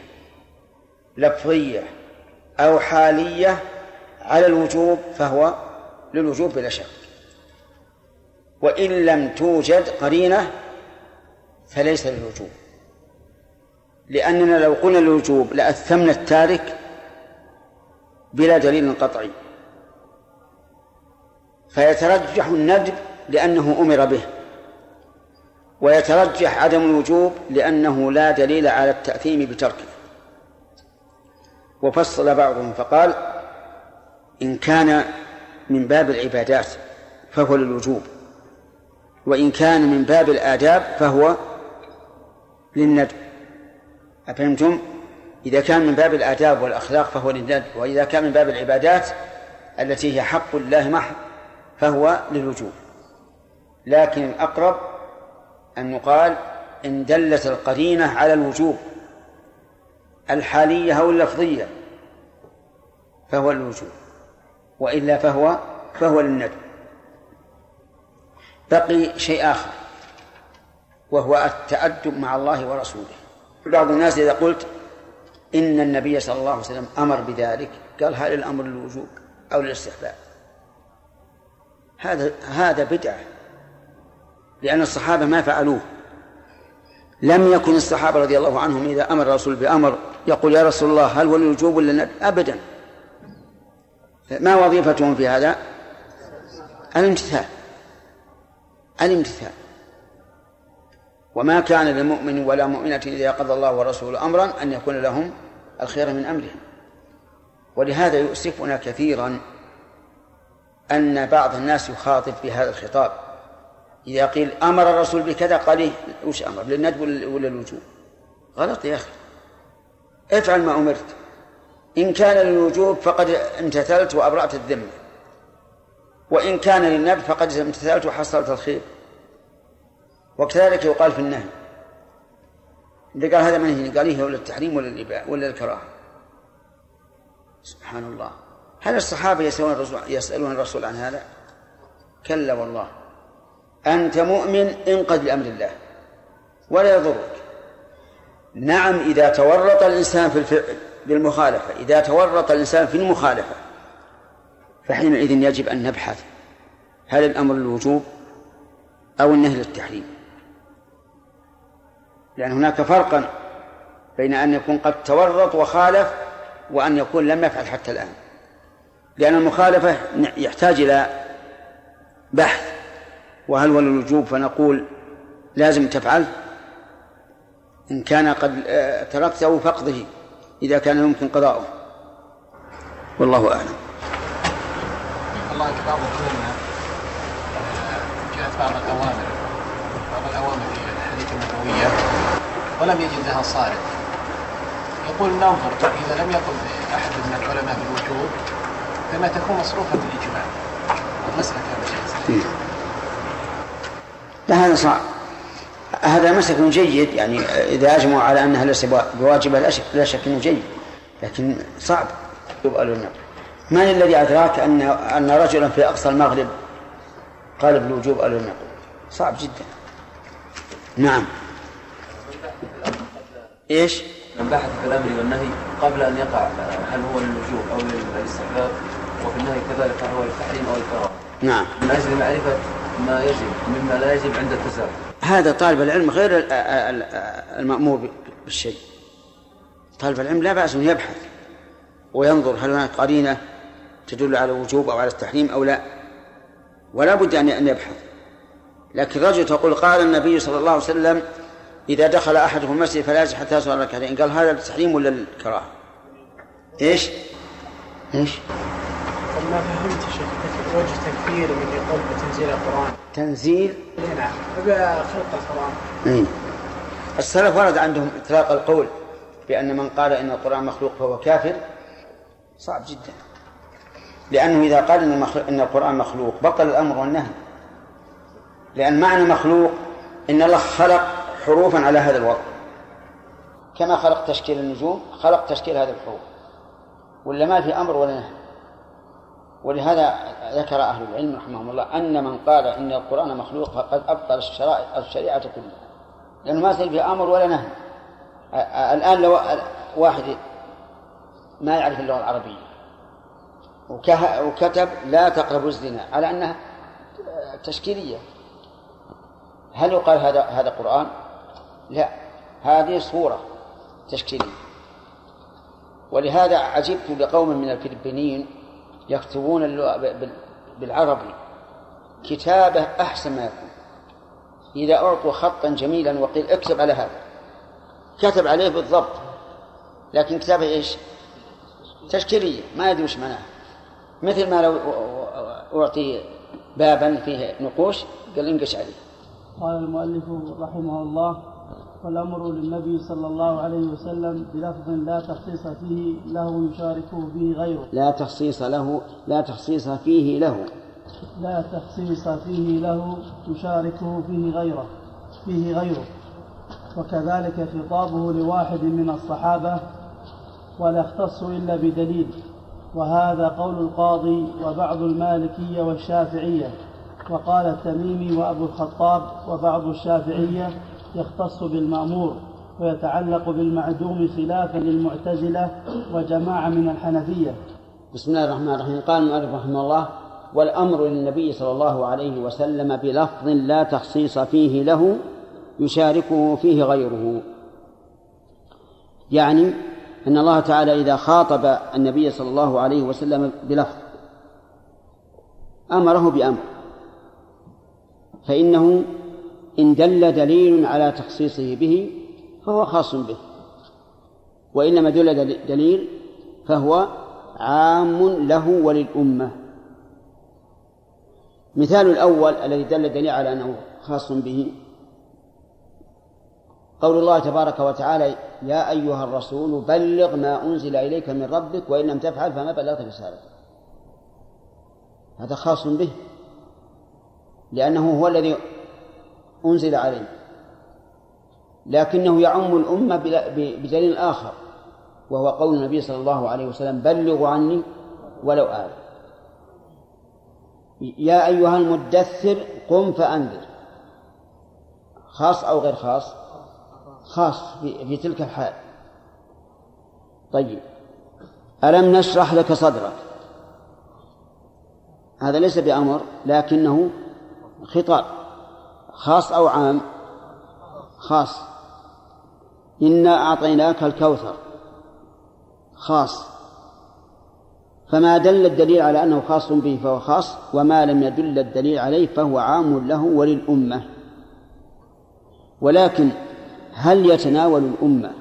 لفظية أو حالية على الوجوب فهو للوجوب بلا شك. وإن لم توجد قرينة فليس للوجوب. لأننا لو قلنا الوجوب لأثمنا التارك بلا دليل قطعي. فيترجح الندب لأنه أمر به ويترجح عدم الوجوب لأنه لا دليل على التأثيم بتركه وفصل بعضهم فقال إن كان من باب العبادات فهو للوجوب وإن كان من باب الآداب فهو للندب أفهمتم؟ إذا كان من باب الآداب والأخلاق فهو للندب وإذا كان من باب العبادات التي هي حق الله محض فهو للوجوب. لكن الأقرب أن يقال إن دلت القرينة على الوجوب الحالية أو اللفظية فهو الوجوب وإلا فهو فهو للندب. بقي شيء آخر وهو التأدب مع الله ورسوله. بعض الناس إذا قلت إن النبي صلى الله عليه وسلم أمر بذلك قال هل الأمر للوجوب أو للاستحباب؟ هذا هذا بدعة لأن الصحابة ما فعلوه. لم يكن الصحابة رضي الله عنهم إذا أمر الرسول بأمر يقول يا رسول الله هل هو للوجوب ولا أبدا. ما وظيفتهم في هذا؟ الامتثال. الامتثال. وما كان للمؤمن ولا مؤمنة إذا قضى الله ورسوله أمرا أن يكون لهم الخير من أمرهم. ولهذا يؤسفنا كثيرا أن بعض الناس يخاطب بهذا الخطاب. إذا قيل أمر الرسول بكذا قال إيه؟ وش أمر؟ للندب ولا الوجوب غلط يا أخي. افعل ما أمرت. إن كان للوجوب فقد امتثلت وأبرأت الذمة. وإن كان للندب فقد امتثلت وحصلت الخير. وكذلك يقال في النهي. إذا قال هذا منهي قال إيه ولا التحريم ولا الإباء ولا الكراهة. سبحان الله. هل الصحابة يسألون الرسول, يسألون الرسول عن هذا؟ كلا والله. أنت مؤمن انقذ بأمر الله ولا يضرك. نعم إذا تورط الإنسان في الفعل بالمخالفة إذا تورط الإنسان في المخالفة فحينئذ يجب أن نبحث هل الأمر للوجوب أو النهي للتحريم. لأن هناك فرقا بين أن يكون قد تورط وخالف وأن يكون لم يفعل حتى الآن. لأن المخالفة يحتاج إلى بحث. وهل هو الوجوب فنقول لازم تفعل؟ إن كان قد آه، تركته فقده إذا كان يمكن قضاؤه. والله أعلم. الله بعض جاءت بعض الأوامر. بعض الأوامر في الحديث النبوية ولم يجد لها صارف. يقول ننظر إذا لم يقل أحد من العلماء بالوجوب فما تكون مصروفا بالإجماع المسلك هذا لا هذا صعب. هذا مسلك جيد يعني إذا أجمعوا على أنها ليس بواجبة لا شك, لا شك أنه جيد لكن صعب. يبقى له النقل. من الذي أدراك أن أن رجلا في أقصى المغرب قال بالوجوب أو النقل؟ صعب جدا. نعم. إيش؟ من بحث في الامر والنهي قبل أن يقع هل هو للوجوب أو للاستحباب؟ وفي النهي كذلك هل هو للتحريم أو الكراهة. نعم. من أجل معرفة ما يجب مما لا يجب عند التزام. هذا طالب العلم غير المأمور بالشيء. طالب العلم لا بأس أن يبحث وينظر هل هناك قرينة تدل على الوجوب أو على التحريم أو لا ولا بد أن يبحث لكن رجل تقول قال النبي صلى الله عليه وسلم إذا دخل أحدهم المسجد فلا يجب حتى يصلي ركعتين قال هذا التحريم ولا الكراهة؟ إيش؟ إيش؟ ما فهمت شيخ وجه تكفير من يقول بتنزيل القرآن. تنزيل؟ نعم. بخلق القرآن. إيه. السلف ورد عندهم إطلاق القول بأن من قال إن القرآن مخلوق فهو كافر. صعب جدا. لأنه إذا قال إن, إن القرآن مخلوق بطل الأمر والنهي. لأن معنى مخلوق إن الله خلق حروفا على هذا الوضع. كما خلق تشكيل النجوم خلق تشكيل هذه الحروف. ولا ما في أمر ولا نهي. ولهذا ذكر أهل العلم رحمهم الله أن من قال إن القرآن مخلوق فقد أبطل الشرائع الشريعة كلها. لأنه ما في أمر ولا نهي. الآن لو واحد ما يعرف اللغة العربية وكتب لا تقربوا الزنا على أنها تشكيلية. هل يقال هذا هذا قرآن؟ لا. هذه صورة تشكيلية. ولهذا عجبت لقوم من الفلبينيين يكتبون بالعربي. كتابة أحسن ما يكون. إذا أعطوا خطا جميلا وقيل اكتب على هذا. كتب عليه بالضبط. لكن كتابه إيش؟ تشكيلية. ما يدري وش معناها. مثل ما لو أعطي بابا فيه نقوش قال انقش عليه. قال المؤلف رحمه الله والأمر للنبي صلى الله عليه وسلم بلفظ لا تخصيص فيه له يشاركه فيه غيره. لا تخصيص له لا تخصيص فيه له. لا تخصيص فيه له يشاركه فيه غيره فيه غيره. وكذلك خطابه لواحد من الصحابة ولا يختص إلا بدليل وهذا قول القاضي وبعض المالكية والشافعية. وقال التميمي وأبو الخطاب وبعض الشافعية يختص بالمأمور ويتعلق بالمعدوم خلافا للمعتزلة وجماعة من الحنفية. بسم الله الرحمن الرحيم. قال المؤلف رحمه الله والأمر للنبي صلى الله عليه وسلم بلفظ لا تخصيص فيه له يشاركه فيه غيره. يعني أن الله تعالى إذا خاطب النبي صلى الله عليه وسلم بلفظ أمره بأمر فإنه إن دل دليل على تخصيصه به فهو خاص به وإن لم دل دليل فهو عام له وللأمة. مثال الأول الذي دل الدليل على أنه خاص به قول الله تبارك وتعالى يا أيها الرسول بلغ ما أنزل إليك من ربك وإن لم تفعل فما بلغت رسالته. هذا خاص به لأنه هو الذي أنزل عليه. لكنه يعم الأمة بدليل آخر وهو قول النبي صلى الله عليه وسلم بلغوا عني ولو آية يا أيها المدثر قم فأنذر. خاص أو غير خاص؟ خاص في, في تلك الحال. طيب. ألم نشرح لك صدرك؟ هذا ليس بأمر لكنه خطاب. خاص أو عام؟ خاص. إنا أعطيناك الكوثر. خاص. فما دل الدليل على أنه خاص به فهو خاص وما لم يدل الدليل عليه فهو عام له وللأمة. ولكن هل يتناول الأمة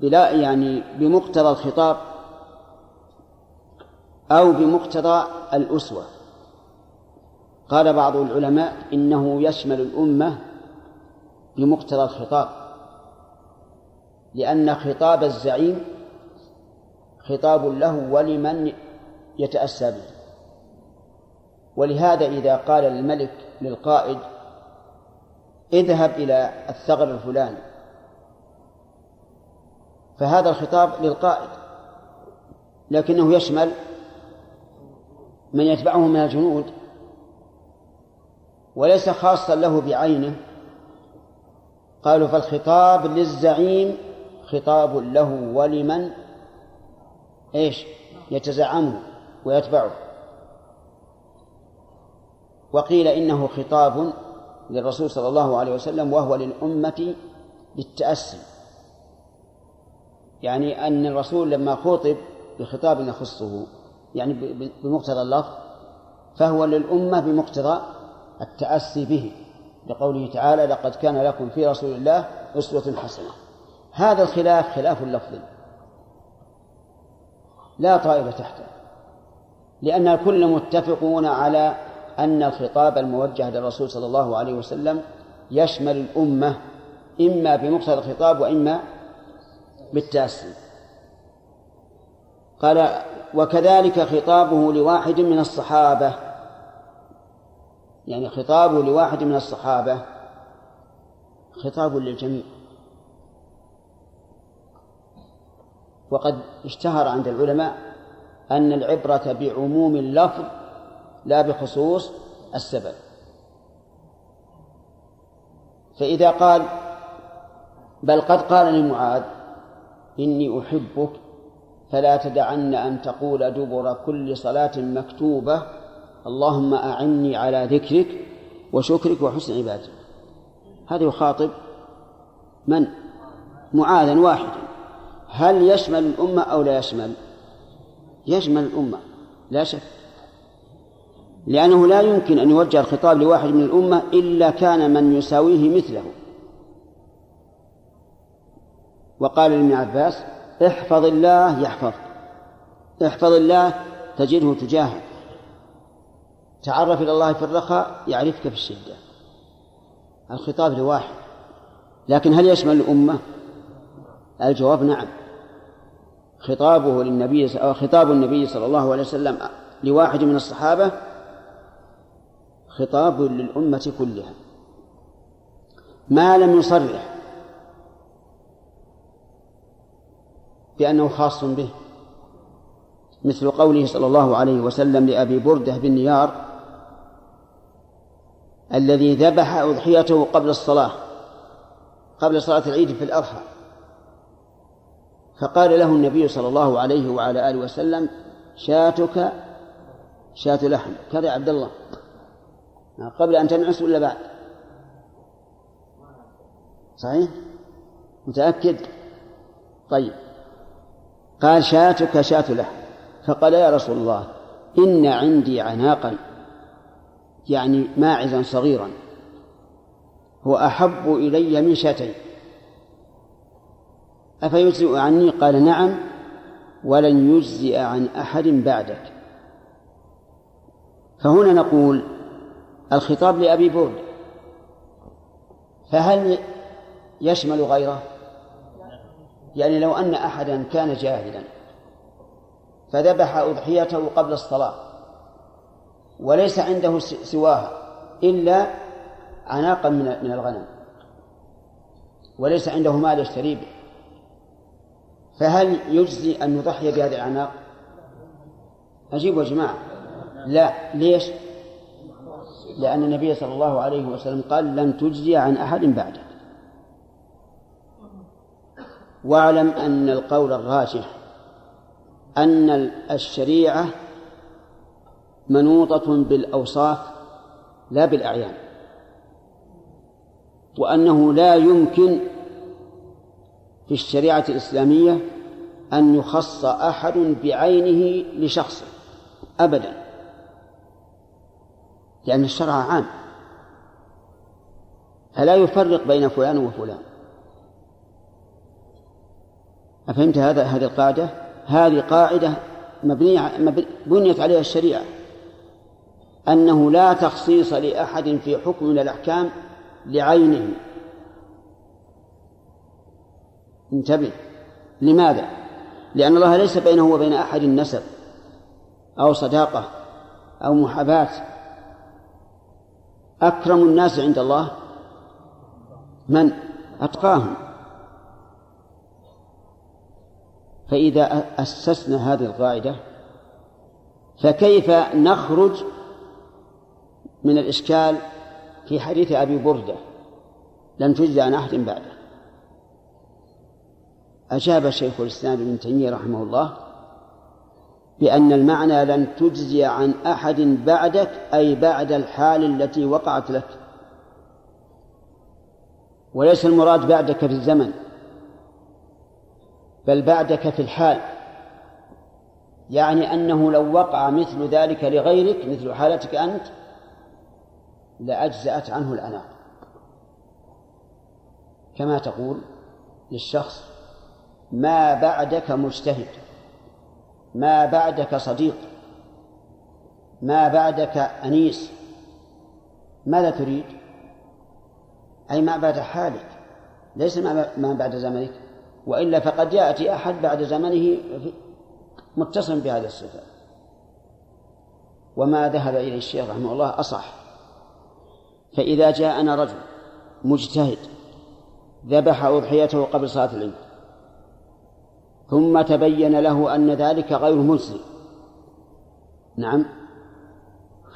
بلا يعني بمقتضى الخطاب أو بمقتضى الأسوة؟ قال بعض العلماء إنه يشمل الأمة بمقتضى الخطاب لأن خطاب الزعيم خطاب له ولمن يتأسى به. ولهذا إذا قال الملك للقائد اذهب إلى الثغر الفلاني. فهذا الخطاب للقائد لكنه يشمل من يتبعه من الجنود. وليس خاصا له بعينه. قالوا فالخطاب للزعيم خطاب له ولمن؟ إيش؟ يتزعمه ويتبعه. وقيل إنه خطاب للرسول صلى الله عليه وسلم وهو للأمة بالتأسي. يعني أن الرسول لما خطب بخطاب يخصه يعني بمقتضى اللفظ فهو للأمة بمقتضى التأسي به لقوله تعالى لقد كان لكم في رسول الله أسوة حسنة. هذا الخلاف خلاف اللفظ. لا طائل تحته. لأن الكل متفقون على أن الخطاب الموجه للرسول صلى الله عليه وسلم يشمل الأمة إما بمقتضى الخطاب وإما بالتأسي. قال وكذلك خطابه لواحد من الصحابة يعني خطابه لواحد من الصحابة خطاب للجميع. وقد اشتهر عند العلماء أن العبرة بعموم اللفظ لا بخصوص السبب. فإذا قال بل قد قال لمعاذ إني أحبك فلا تدعن أن تقول دبر كل صلاة مكتوبة اللهم أعني على ذكرك وشكرك وحسن عبادتك. هذا يخاطب من؟ معاذا واحدا. هل يشمل الأمة أو لا يشمل؟ يشمل الأمة لا شك. لأنه لا يمكن أن يوجه الخطاب لواحد من الأمة إلا كان من يساويه مثله. وقال لابن عباس احفظ الله يحفظك. احفظ الله تجده تجاهك. تعرف إلى الله في الرخاء يعرفك في الشدة. الخطاب لواحد. لكن هل يشمل الأمة؟ الجواب نعم. خطابه للنبي أو خطاب النبي صلى الله عليه وسلم لواحد من الصحابة خطاب للأمة كلها. ما لم يصرح بأنه خاص به مثل قوله صلى الله عليه وسلم لأبي بردة بن نيار الذي ذبح أضحيته قبل الصلاة قبل صلاة العيد في الأضحى. فقال له النبي صلى الله عليه وعلى آله وسلم شاتك شاة لحم. كذا يا عبد الله. قبل أن تنعس ولا بعد؟ صحيح؟ متأكد؟ طيب. قال شاتك شاة لحم. فقال يا رسول الله إن عندي عناقا يعني ماعزا صغيرا. هو أحب إلي من شاتين. أفيجزئ عني؟ قال نعم ولن يجزئ عن أحد بعدك. فهنا نقول الخطاب لأبي برد فهل يشمل غيره؟ يعني لو أن أحدا كان جاهلا فذبح أضحيته قبل الصلاة. وليس عنده سواها إلا عناقا من الغنم وليس عنده مال يشتري به فهل يجزي أن يضحي بهذه الأعناق؟ أجيبوا يا جماعة لا ليش؟ لأن النبي صلى الله عليه وسلم قال لن تجزي عن أحد بعدك واعلم أن القول الراجح أن الشريعة منوطة بالأوصاف لا بالأعيان وأنه لا يمكن في الشريعة الإسلامية أن يخص أحد بعينه لشخصه أبدا لأن الشرع عام. فلا يفرق بين فلان وفلان. أفهمت هذا هذه القاعدة؟ هذه قاعدة مبنية بنيت عليها الشريعة. أنه لا تخصيص لأحد في حكم من الأحكام لعينه انتبه لماذا؟ لأن الله ليس بينه وبين أحد نسب أو صداقة أو محاباة أكرم الناس عند الله من؟ أتقاهم فإذا أسسنا هذه القاعدة فكيف نخرج من الإشكال في حديث أبي بردة. لم تجزى عن أحد بعده. أجاب شيخ الإسلام ابن تيمية رحمه الله بأن المعنى لن تجزي عن أحد بعدك أي بعد الحال التي وقعت لك. وليس المراد بعدك في الزمن بل بعدك في الحال. يعني أنه لو وقع مثل ذلك لغيرك مثل حالتك أنت لأجزأت عنه الأناق كما تقول للشخص ما بعدك مجتهد ما بعدك صديق ما بعدك أنيس ماذا تريد؟ أي ما بعد حالك ليس ما بعد زمنك وإلا فقد يأتي أحد بعد زمنه متصل بهذه الصفة. وما ذهب إليه الشيخ رحمه الله أصح. فإذا جاءنا رجل مجتهد ذبح أضحيته قبل صلاة العيد ثم تبين له أن ذلك غير مجزي نعم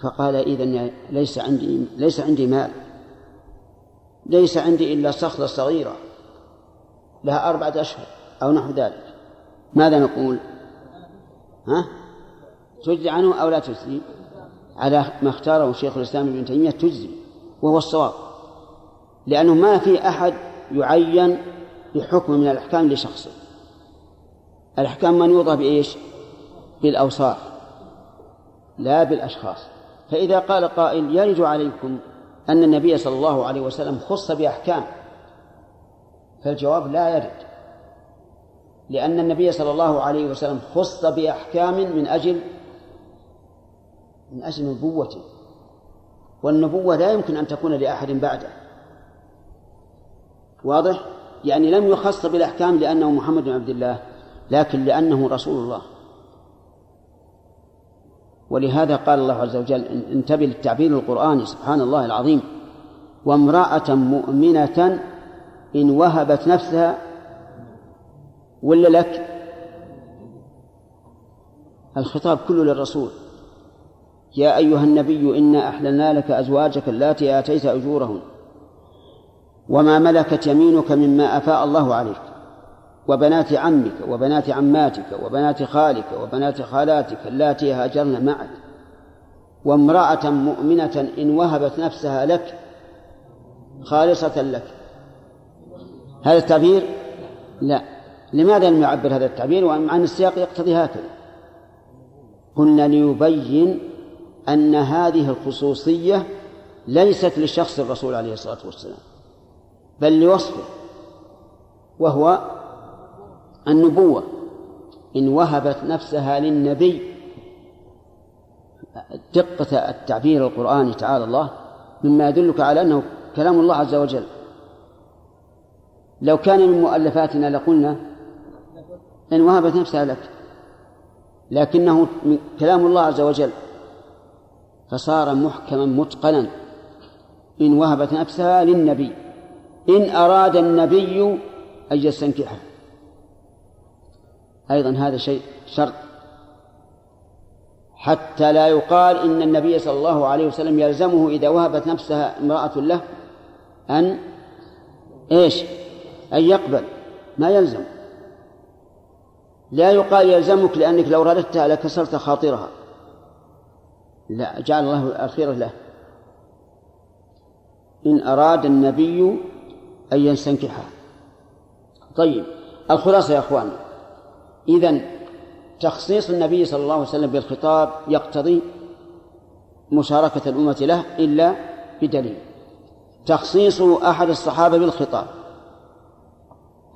فقال إذا ليس عندي ليس عندي مال ليس عندي إلا صخرة صغيرة لها أربعة أشهر أو نحو ذلك ماذا نقول؟ ها؟ تجزي عنه أو لا تجزي؟ على ما اختاره شيخ الإسلام ابن تيمية تجزي وهو الصواب لأنه ما في أحد يعين بحكم من الأحكام لشخصه الأحكام منوضة بإيش؟ بالأوصاف لا بالأشخاص. فإذا قال قائل يرد عليكم أن النبي صلى الله عليه وسلم خص بأحكام فالجواب لا يرد. لأن النبي صلى الله عليه وسلم خص بأحكام من أجل من أجل نبوته والنبوة لا يمكن أن تكون لأحد بعده. واضح؟ يعني لم يخص بالأحكام لأنه محمد بن عبد الله لكن لأنه رسول الله. ولهذا قال الله عز وجل انتبه للتعبير القرآني سبحان الله العظيم. وامرأة مؤمنة إن وهبت نفسها ولا لك؟ الخطاب كله للرسول. يا أيها النبي إنا أحللنا لك أزواجك اللاتي آتيت أجورهن وما ملكت يمينك مما أفاء الله عليك وبنات عمك وبنات عماتك وبنات خالك وبنات خالاتك اللاتي هاجرن معك وامرأة مؤمنة إن وهبت نفسها لك خالصة لك. هذا التعبير؟ لا. لماذا لم يعبر هذا التعبير؟ ومع أن السياق يقتضي هكذا. قلنا ليبين أن هذه الخصوصية ليست لشخص الرسول عليه الصلاة والسلام بل لوصفه وهو النبوة. إن وهبت نفسها للنبي دقة التعبير القرآني تعالى الله مما يدلك على أنه كلام الله عز وجل. لو كان من مؤلفاتنا لقلنا إن وهبت نفسها لك لكنه كلام الله عز وجل. فصار محكما متقنا. إن وهبت نفسها للنبي. إن أراد النبي أن يستنكحها أيضا هذا شيء شرط. حتى لا يقال إن النبي صلى الله عليه وسلم يلزمه إذا وهبت نفسها امرأة له أن إيش؟ أن يقبل. ما يلزم. لا يقال يلزمك لأنك لو رددتها لكسرت خاطرها. لا جعل الله الخير له. إن أراد النبي أن يستنكحها طيب الخلاصة يا أخوان. إذن تخصيص النبي صلى الله عليه وسلم بالخطاب يقتضي مشاركة الأمة له إلا بدليل. تخصيص أحد الصحابة بالخطاب.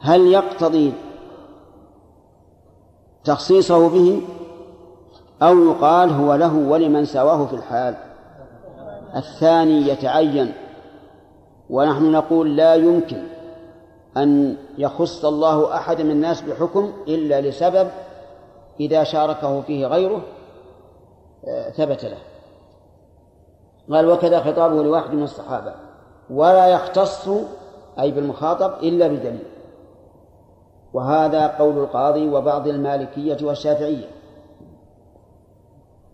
هل يقتضي تخصيصه به؟ أو يقال هو له ولمن سواه في الحال. الثاني يتعين. ونحن نقول لا يمكن أن يخص الله أحد من الناس بحكم إلا لسبب إذا شاركه فيه غيره آه، ثبت له. قال وكذا خطابه لواحد من الصحابة. ولا يختص أي بالمخاطب إلا بدليل. وهذا قول القاضي وبعض المالكية والشافعية.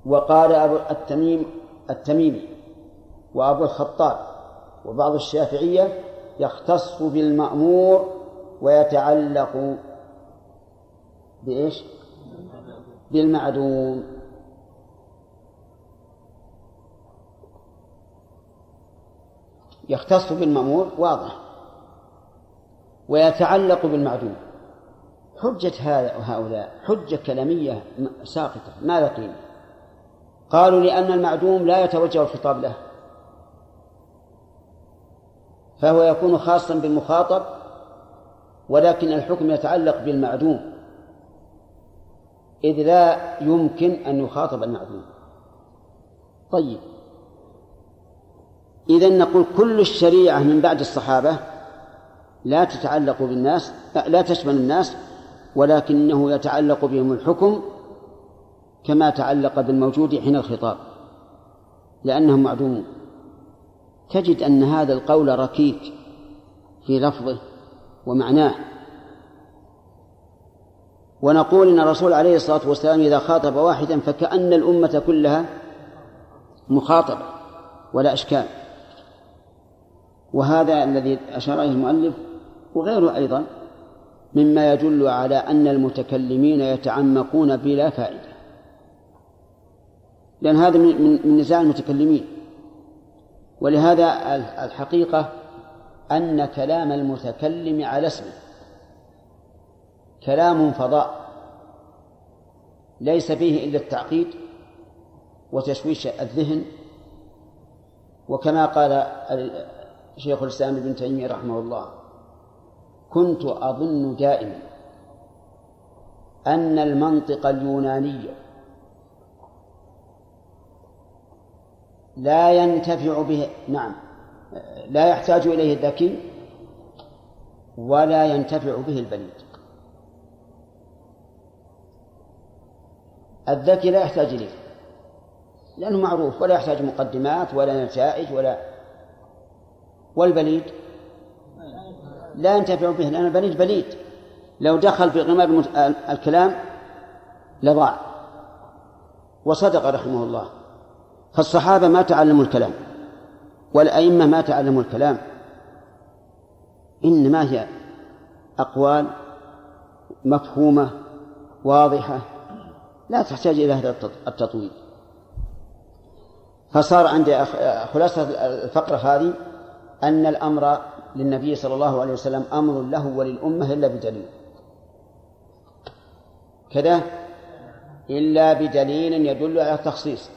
وقال أبو التميم التميمي وأبو الخطاب وبعض الشافعية يختص بالمأمور ويتعلق بإيش؟ بالمعدوم. يختص بالمأمور واضح. ويتعلق بالمعدوم. حجة هذا وهؤلاء حجة كلامية ساقطة ما قيمة قالوا لأن المعدوم لا يتوجه الخطاب له. فهو يكون خاصا بالمخاطب ولكن الحكم يتعلق بالمعدوم. إذ لا يمكن أن يخاطب المعدوم. طيب. إذا نقول كل الشريعة من بعد الصحابة لا تتعلق بالناس لا تشمل الناس ولكنه يتعلق بهم الحكم كما تعلق بالموجود حين الخطاب لأنهم معدومون. تجد أن هذا القول ركيك في لفظه ومعناه. ونقول إن الرسول عليه الصلاة والسلام إذا خاطب واحدا فكأن الأمة كلها مخاطبة ولا إشكال. وهذا الذي أشار إليه المؤلف وغيره أيضا مما يدل على أن المتكلمين يتعمقون بلا فائدة. لأن هذا من من نزاع المتكلمين. ولهذا الحقيقة أن كلام المتكلم على اسمه كلام فضاء ليس فيه إلا التعقيد وتشويش الذهن. وكما قال شيخ الإسلام ابن تيمية رحمه الله كنت أظن دائما أن المنطق اليوناني لا ينتفع به نعم. لا يحتاج إليه الذكي ولا ينتفع به البليد الذكي لا يحتاج إليه. لأنه معروف ولا يحتاج مقدمات ولا نتائج ولا والبليد لا ينتفع به لأن البليد بليد لو دخل في غمار الكلام لضاع. وصدق رحمه الله. فالصحابة ما تعلموا الكلام والأئمة ما تعلموا الكلام. إنما هي أقوال مفهومة واضحة لا تحتاج إلى هذا التطويل. فصار عندي خلاصة الفقرة هذه أن الأمر للنبي صلى الله عليه وسلم أمر له وللأمة إلا بدليل. كذا؟ إلا بدليل يدل على التخصيص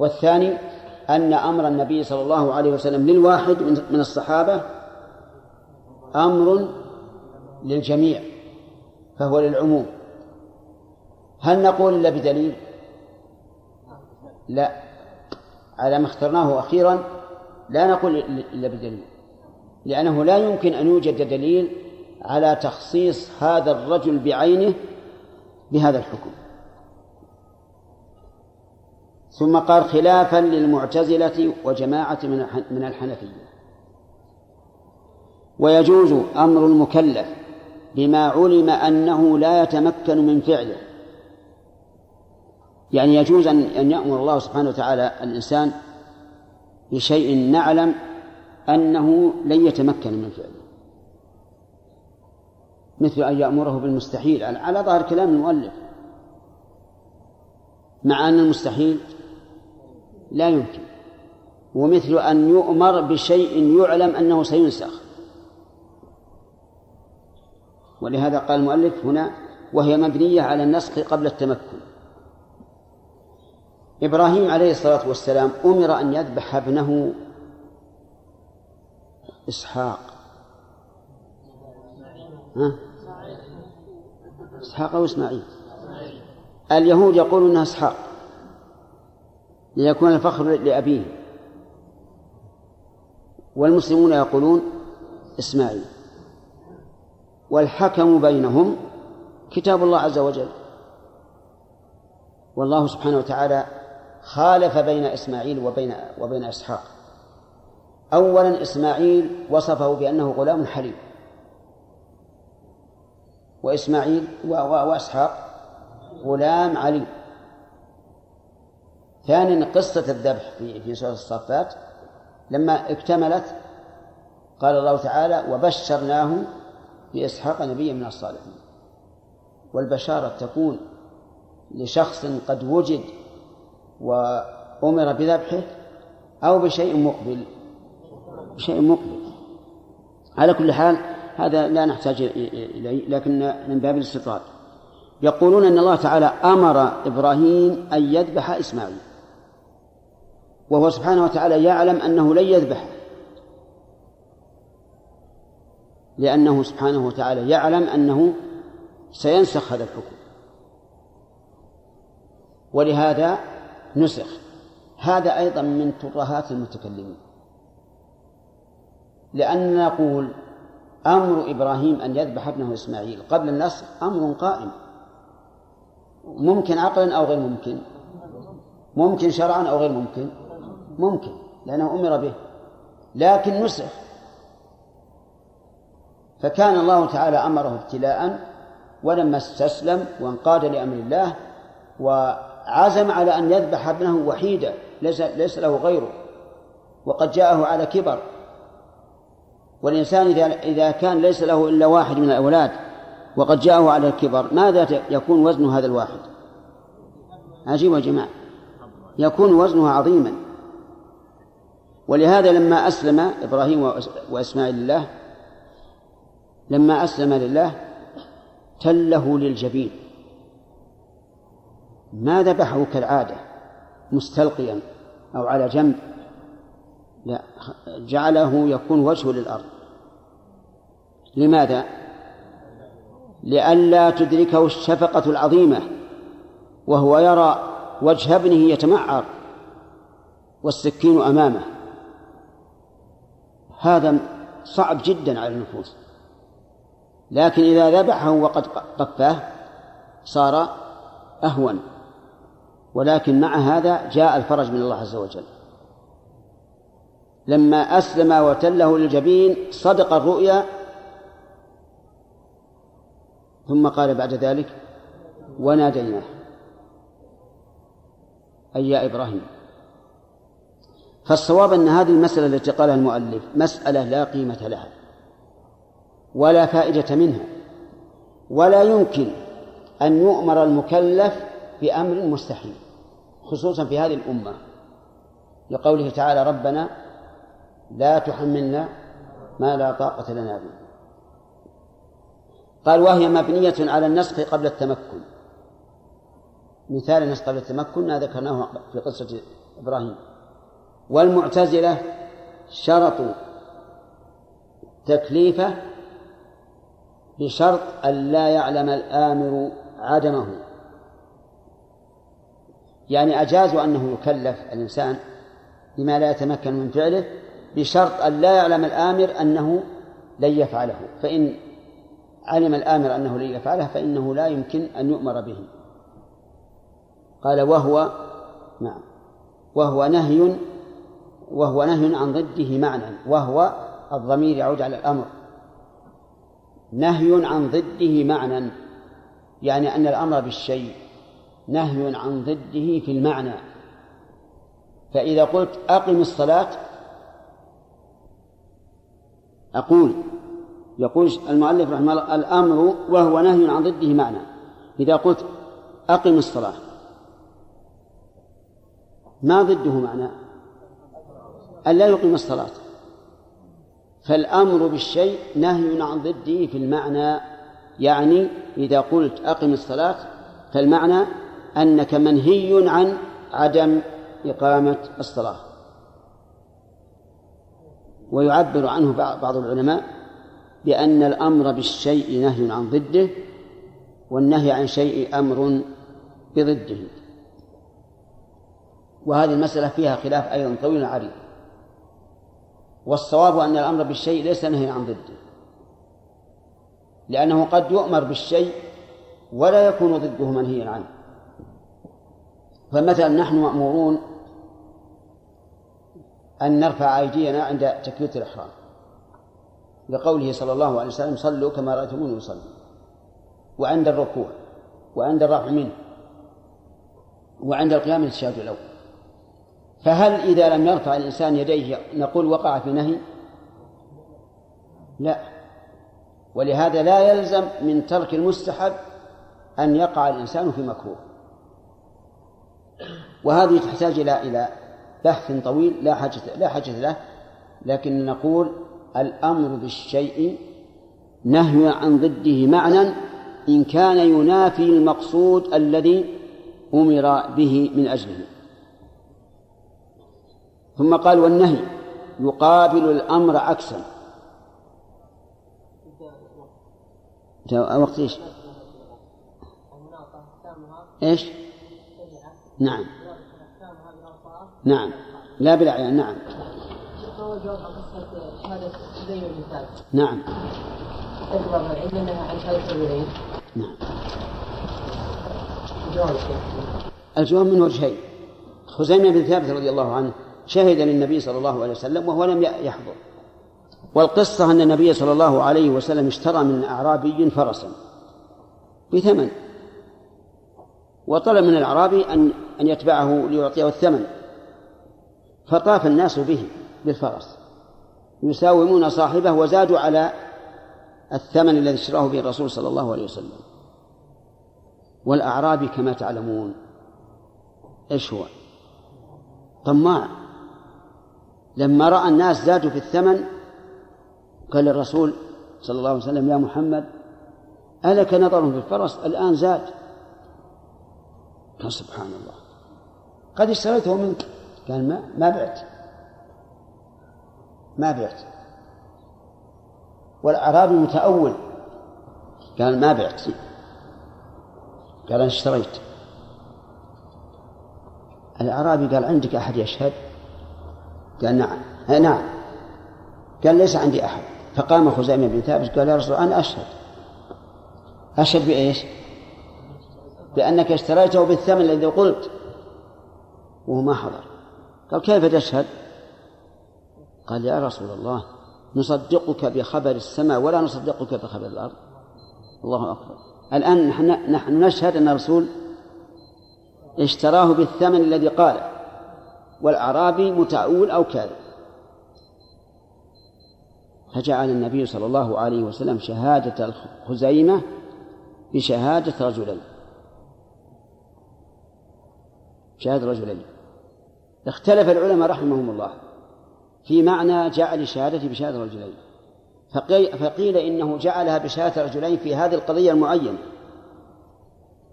والثاني أن أمر النبي صلى الله عليه وسلم للواحد من الصحابة أمر للجميع فهو للعموم. هل نقول إلا بدليل؟ لا. على ما اخترناه أخيرا لا نقول إلا بدليل. لأنه لا يمكن أن يوجد دليل على تخصيص هذا الرجل بعينه بهذا الحكم. ثم قال خلافا للمعتزلة وجماعة من الحنفية. ويجوز أمر المكلف بما علم أنه لا يتمكن من فعله. يعني يجوز أن يأمر الله سبحانه وتعالى الإنسان بشيء نعلم أنه لن يتمكن من فعله. مثل أن يأمره بالمستحيل على ظاهر كلام المؤلف. مع أن المستحيل لا يمكن. ومثل أن يؤمر بشيء يعلم أنه سينسخ. ولهذا قال المؤلف هنا وهي مبنية على النسخ قبل التمكن. إبراهيم عليه الصلاة والسلام أمر أن يذبح ابنه إسحاق. ها؟ إسحاق أو إسماعيل؟ اليهود يقولون أنها إسحاق. ليكون الفخر لأبيه. والمسلمون يقولون إسماعيل. والحكم بينهم كتاب الله عز وجل. والله سبحانه وتعالى خالف بين إسماعيل وبين وبين إسحاق. أولا إسماعيل وصفه بأنه غلام حليم. وإسماعيل وإسحاق غلام عليم ثانيا قصة الذبح في في سورة الصافات لما اكتملت قال الله تعالى وبشرناه بإسحاق نبيا من الصالحين. والبشارة تكون لشخص قد وجد وأمر بذبحه أو بشيء مقبل. بشيء مقبل. على كل حال هذا لا نحتاج إليه لكن من باب الاستطراد. يقولون أن الله تعالى أمر إبراهيم أن يذبح إسماعيل. وهو سبحانه وتعالى يعلم أنه لن يذبحه لأنه سبحانه وتعالى يعلم أنه سينسخ هذا الحكم. ولهذا نسخ. هذا أيضا من ترهات المتكلمين. لأن نقول أمر إبراهيم أن يذبح ابنه إسماعيل قبل النسخ أمر قائم. ممكن عقلا أو غير ممكن. ممكن شرعا أو غير ممكن. ممكن لأنه أمر به. لكن نسخ. فكان الله تعالى أمره ابتلاء ولما استسلم وانقاد لأمر الله وعزم على أن يذبح ابنه وحيدا ليس, ليس له غيره. وقد جاءه على كبر. والإنسان إذا إذا كان ليس له إلا واحد من الأولاد وقد جاءه على الكبر ماذا يكون وزن هذا الواحد؟ عجيب يا جماعة. يكون وزنه عظيما. ولهذا لما أسلم إبراهيم وإسماعيل الله لما أسلم لله تله للجبين. ما ذبحه كالعادة مستلقيا أو على جنب. لا جعله يكون وجهه للأرض. لماذا؟ لئلا تدركه الشفقة العظيمة وهو يرى وجه ابنه يتمعر والسكين أمامه. هذا صعب جدا على النفوس. لكن إذا ذبحه وقد قفاه صار أهون. ولكن مع هذا جاء الفرج من الله عز وجل. لما أسلم وتله للجبين صدق الرؤيا ثم قال بعد ذلك وناديناه. أي يا إبراهيم. فالصواب أن هذه المسألة التي قالها المؤلف مسألة لا قيمة لها ولا فائدة منها ولا يمكن أن يؤمر المكلف بأمر مستحيل خصوصا في هذه الأمة. لقوله تعالى ربنا لا تحملنا ما لا طاقة لنا به. قال وهي مبنية على النسخ قبل التمكن. مثال النسخ قبل التمكن ذكرناه في قصة إبراهيم. والمعتزلة شرطوا تكليفه بشرط أن لا يعلم الآمر عدمه. يعني أجازوا أنه يكلف الإنسان بما لا يتمكن من فعله بشرط أن لا يعلم الآمر أنه لن يفعله. فإن علم الآمر أنه لن يفعله فإنه لا يمكن أن يؤمر به. قال وهو نعم وهو نهي وهو نهي عن ضده معنى وهو الضمير يعود على الأمر. نهي عن ضده معنى يعني أن الأمر بالشيء. نهي عن ضده في المعنى. فإذا قلت أقم الصلاة أقول يقول المؤلف رحمه الله الأمر وهو نهي عن ضده معنى. إذا قلت أقم الصلاة ما ضده معنى؟ أن لا يقيم الصلاة. فالأمر بالشيء نهي عن ضده في المعنى يعني إذا قلت أقم الصلاة فالمعنى أنك منهي عن عدم إقامة الصلاة. ويعبر عنه بعض العلماء بأن الأمر بالشيء نهي عن ضده والنهي عن شيء أمر بضده. وهذه المسألة فيها خلاف أيضا طويل عريض. والصواب أن الأمر بالشيء ليس نهي عن ضده. لأنه قد يؤمر بالشيء ولا يكون ضده منهيا عنه. فمثلا نحن مأمورون أن نرفع أيدينا عند تكبيرة الإحرام. لقوله صلى الله عليه وسلم صلوا كما رأيتموني يصلي وعند الركوع وعند الرفع منه وعند القيام للتشهد الأول. فهل إذا لم يرفع الإنسان يديه نقول وقع في نهي؟ لا. ولهذا لا يلزم من ترك المستحب أن يقع الإنسان في مكروه. وهذه تحتاج إلى إلى بحث طويل لا حاجة لا حاجة له. لكن نقول الأمر بالشيء نهي عن ضده معنى إن كان ينافي المقصود الذي أمر به من أجله. ثم قال والنهي يقابل الأمر عكسا وقت إيش؟ إيش؟ نعم. نعم. لا بالأعيان نعم. نعم. نعم. الجواب من وجهين. خزيمة بن ثابت رضي الله عنه شهد للنبي صلى الله عليه وسلم وهو لم يحضر. والقصة أن النبي صلى الله عليه وسلم اشترى من أعرابي فرسا بثمن. وطلب من الأعرابي أن أن يتبعه ليعطيه الثمن. فطاف الناس به بالفرس. يساومون صاحبه وزادوا على الثمن الذي اشتراه به الرسول صلى الله عليه وسلم. والأعرابي كما تعلمون إيش هو؟ طماع. لما رأى الناس زادوا في الثمن قال الرسول صلى الله عليه وسلم يا محمد ألك نظر في الفرس الآن زاد. قال سبحان الله. قد اشتريته منك. قال ما ما بعت. ما بعت. والأعرابي متأول. قال ما بعت. قال أنا اشتريت. الأعرابي قال عندك أحد يشهد؟ قال نعم. نعم. قال ليس عندي أحد. فقام خزيمة بن ثابت قال يا رسول الله أنا أشهد. أشهد بإيش؟ بأنك اشتريته بالثمن الذي قلت. وهو ما حضر. قال كيف تشهد؟ قال يا رسول الله نصدقك بخبر السماء ولا نصدقك بخبر الأرض. الله أكبر. الآن نحن, نشهد أن الرسول اشتراه بالثمن الذي قال والأعرابي متأول أو كاذب. فجعل النبي صلى الله عليه وسلم شهادة الخزيمة بشهادة رجلين. شهادة رجلين. اختلف العلماء رحمهم الله في معنى جعل الشهادة بشهادة رجلين. فقيل إنه جعلها بشهادة رجلين في هذه القضية المعينة.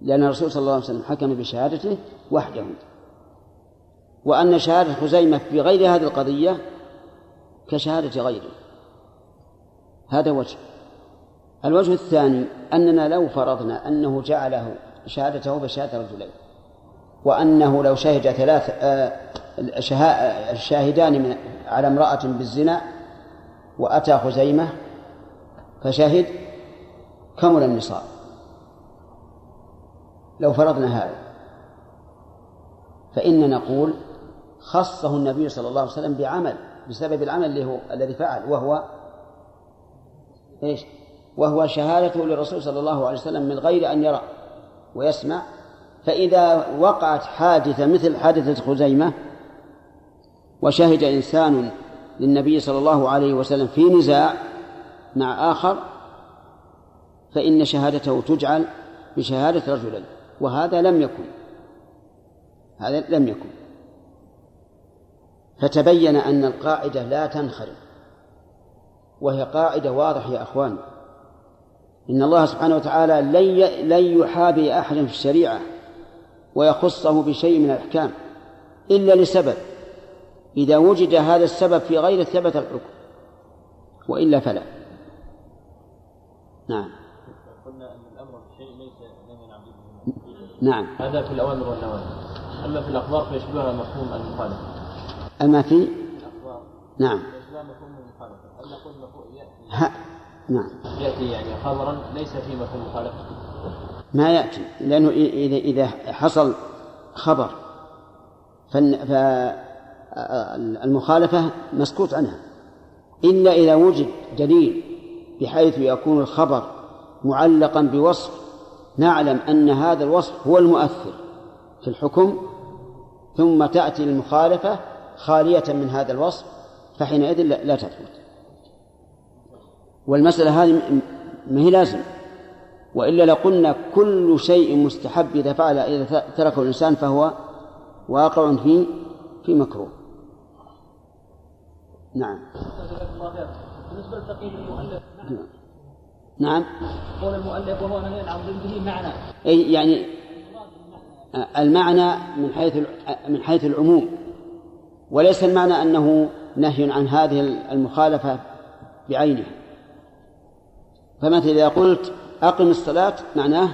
لأن الرسول صلى الله عليه وسلم حكم بشهادته وحده. وأن شهادة خزيمة في غير هذه القضية كشهادة غيره هذا وجه. الوجه الثاني أننا لو فرضنا أنه جعله شهادته بشهادة رجلين وأنه لو شهد ثلاث الشاهدان من على امرأة بالزنا وأتى خزيمة فشهد كمل النصاب. لو فرضنا هذا فإن نقول خصه النبي صلى الله عليه وسلم بعمل بسبب العمل اللي هو الذي فعل وهو إيش؟ وهو شهادته للرسول صلى الله عليه وسلم من غير أن يرى ويسمع فإذا وقعت حادثة مثل حادثة خزيمة وشهد إنسان للنبي صلى الله عليه وسلم في نزاع مع آخر فإن شهادته تجعل بشهادة رجلين وهذا لم يكن هذا لم يكن فتبين أن القاعدة لا تنخرم وهي قاعدة واضحة يا أخوان. إن الله سبحانه وتعالى لن يحابي أحدا في الشريعة ويخصه بشيء من الأحكام إلا لسبب. إذا وجد هذا السبب في غير ثبت الحكم وإلا فلا. نعم. قلنا أن الأمر ليس نعم. هذا في الأوامر والنواهي. أما في الأخبار فيشبهها مفهوم المخالفة. أما في نعم. ها نعم. يأتي يعني خبرا ليس في مفهوم المخالفة ما يأتي لأنه إذا إذا حصل خبر فالمخالفة مسكوت عنها. إلا إذا وجد دليل بحيث يكون الخبر معلقا بوصف نعلم أن هذا الوصف هو المؤثر في الحكم ثم تأتي المخالفة خالية من هذا الوصف فحينئذ لا تثبت. والمسألة هذه ما هي لازم وإلا لقلنا كل شيء مستحب إذا فعل إذا تركه الإنسان فهو واقع في في مكروه. نعم. بالنسبة لتقييم المؤلف نعم. قول المؤلف وهو نهي عن ضده معنى. أي يعني المعنى من حيث من حيث العموم. وليس المعنى أنه نهي عن هذه المخالفة بعينها فمثلا إذا قلت أقم الصلاة معناه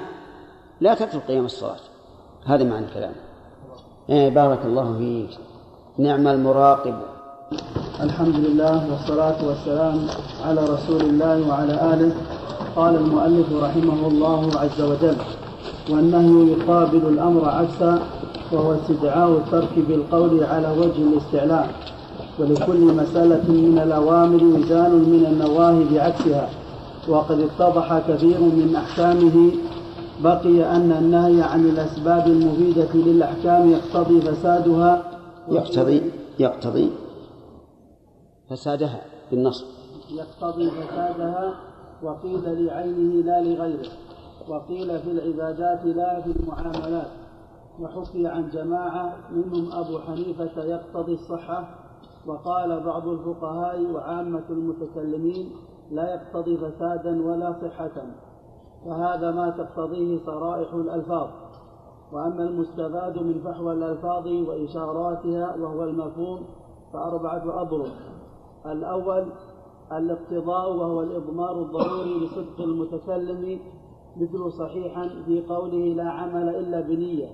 لا تترك قيام الصلاة. هذا معنى الكلام. إيه بارك الله فيك. نعم المراقب. الحمد لله والصلاة والسلام على رسول الله وعلى آله. قال المؤلف رحمه الله عز وجل والنهي يقابل الأمر عكسا وهو استدعاء الترك بالقول على وجه الاستعلاء. ولكل مسألة من الأوامر وزان من النواهي بعكسها. وقد اتضح كثير من أحكامه. بقي أن النهي عن الأسباب المفيدة للأحكام يقتضي فسادها. يقتضي يقتضي فسادها بالنصب. يقتضي فسادها وقيل لعينه لا لغيره. وقيل في العبادات لا في المعاملات. وحكي عن جماعة منهم أبو حنيفة يقتضي الصحة وقال بعض الفقهاء وعامة المتكلمين لا يقتضي فسادا ولا صحة فهذا ما تقتضيه صرائح الألفاظ. وأما المستفاد من فحوى الألفاظ وإشاراتها وهو المفهوم فأربعة أضرب الأول الاقتضاء وهو الإضمار الضروري لصدق المتكلم مثل صحيحا في قوله لا عمل إلا بنية.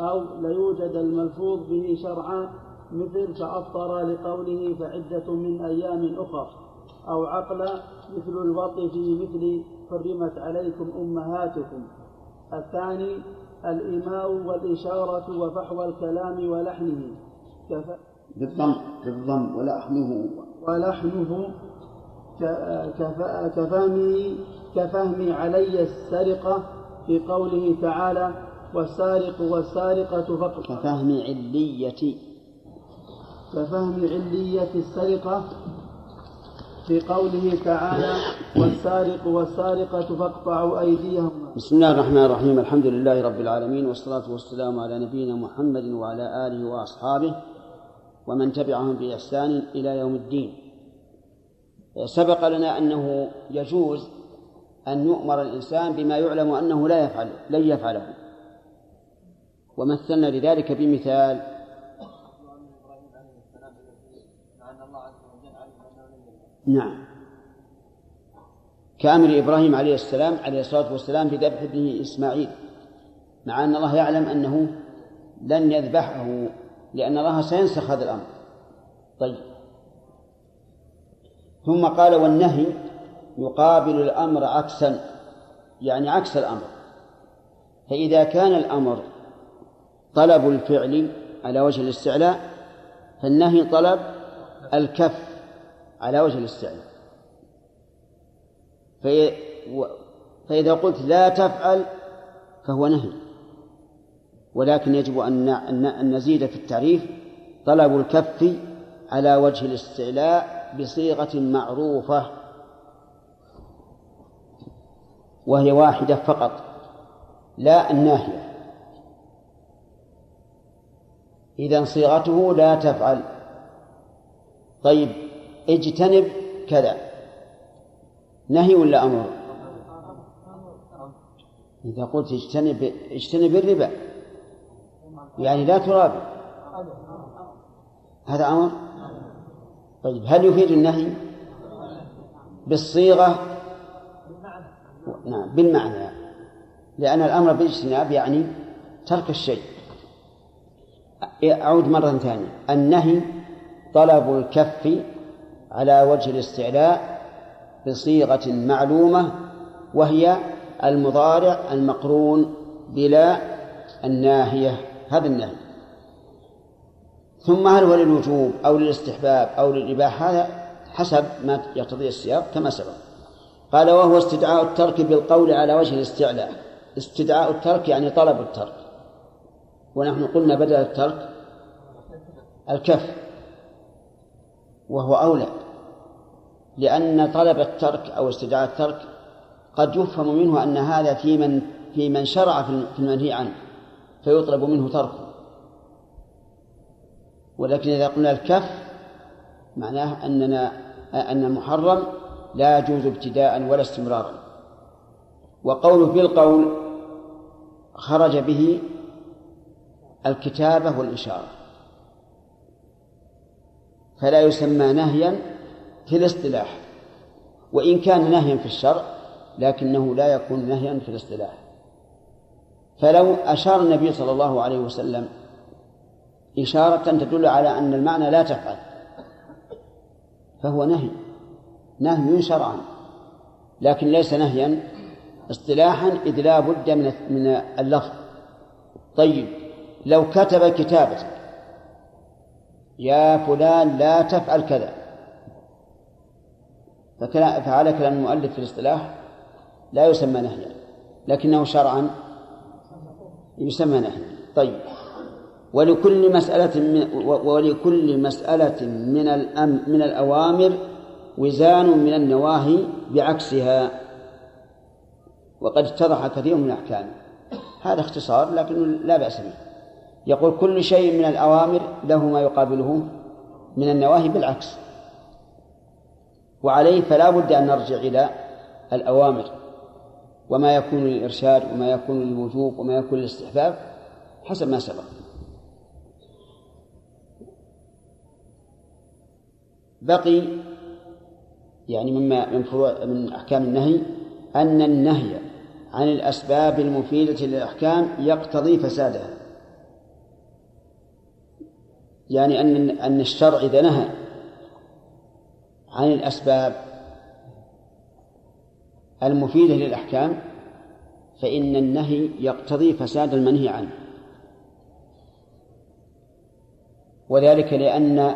أو ليوجد الملفوظ به شرعا مثل فأفطر لقوله فعدة من أيام أخر أو عقلا مثل الوطي في مثل حرمت عليكم أمهاتكم. الثاني الإيماء والإشارة وفحوى الكلام ولحنه. كف... بالضم بالضم ولحنه. ولحنه. كفهمي كفهمي علي السرقة في قوله تعالى والسارق والسارقة فاقطعوا كفهم علية. كفهم علية السرقة في قوله تعالى والسارق والسارقة فاقطعوا أيديهما بسم الله الرحمن الرحيم. الحمد لله رب العالمين والصلاة والسلام على نبينا محمد وعلى آله وأصحابه ومن تبعهم بإحسان إلى يوم الدين. سبق لنا أنه يجوز أن يؤمر الإنسان بما يعلم أنه لا يفعل لن يفعله. ومثلنا لذلك بمثال نعم. كأمر إبراهيم عليه السلام عليه الصلاة والسلام بذبح ابنه إسماعيل مع أن الله يعلم أنه لن يذبحه لأن الله سينسخ هذا الأمر. طيب. ثم قال والنهي يقابل الأمر عكسا يعني عكس الأمر. فإذا كان الأمر طلب الفعل على وجه الاستعلاء فالنهي طلب الكف على وجه الاستعلاء. في فإذا قلت لا تفعل فهو نهي. ولكن يجب أن نزيد في التعريف طلب الكف على وجه الاستعلاء بصيغة معروفة وهي واحدة فقط لا الناهية. إذا صيغته لا تفعل. طيب اجتنب كذا. نهي ولا أمر؟ إذا قلت اجتنب اجتنب الربا. يعني لا ترابي هذا أمر؟ طيب هل يفيد النهي؟ بالصيغة؟ نعم بالمعنى. لأن الأمر بالاجتناب يعني ترك الشيء. أعود مرة ثانية. النهي طلب الكف على وجه الاستعلاء بصيغة معلومة وهي المضارع المقرون بلا الناهية. هذا النهي. ثم هل هو للوجوب أو للاستحباب أو للإباحة؟ هذا حسب ما يقتضي السياق كما سبق. قال وهو استدعاء الترك بالقول على وجه الاستعلاء. استدعاء الترك يعني طلب الترك. ونحن قلنا بدل الترك الكف وهو أولى لأن طلب الترك أو استدعاء الترك قد يفهم منه أن هذا في من في من شرع في المنهي عنه فيطلب منه تركه. ولكن إذا قلنا الكف معناه أننا أن المحرم لا يجوز ابتداء ولا استمرارا. وقوله بالقول خرج به الكتابة والإشارة. فلا يسمى نهيا في الاصطلاح وإن كان نهيا في الشرع لكنه لا يكون نهيا في الاصطلاح. فلو أشار النبي صلى الله عليه وسلم إشارة تدل على أن المعنى لا تفعل فهو نهي نهي شرعا لكن ليس نهيا اصطلاحا إذ لا بد من من اللفظ. طيب لو كتب كتابة يا فلان لا تفعل كذا. فعلى كلام المؤلف في الاصطلاح لا يسمى نهيا لكنه شرعا يسمى نهيا. طيب. ولكل مسألة من ولكل مسألة من الأم من الأوامر وزان من النواهي بعكسها. وقد اتضح كثير من الأحكام. هذا اختصار لكن لا بأس به. يقول كل شيء من الأوامر له ما يقابله من النواهي بالعكس. وعليه فلا بد أن نرجع إلى الأوامر وما يكون للإرشاد وما يكون للوجوب وما يكون للاستحباب حسب ما سبق. بقي يعني مما من فروع من أحكام النهي أن النهي عن الأسباب المفيدة للأحكام يقتضي فسادها. يعني أن أن الشرع إذا نهى عن الأسباب المفيدة للأحكام فإن النهي يقتضي فساد المنهي عنه. وذلك لأن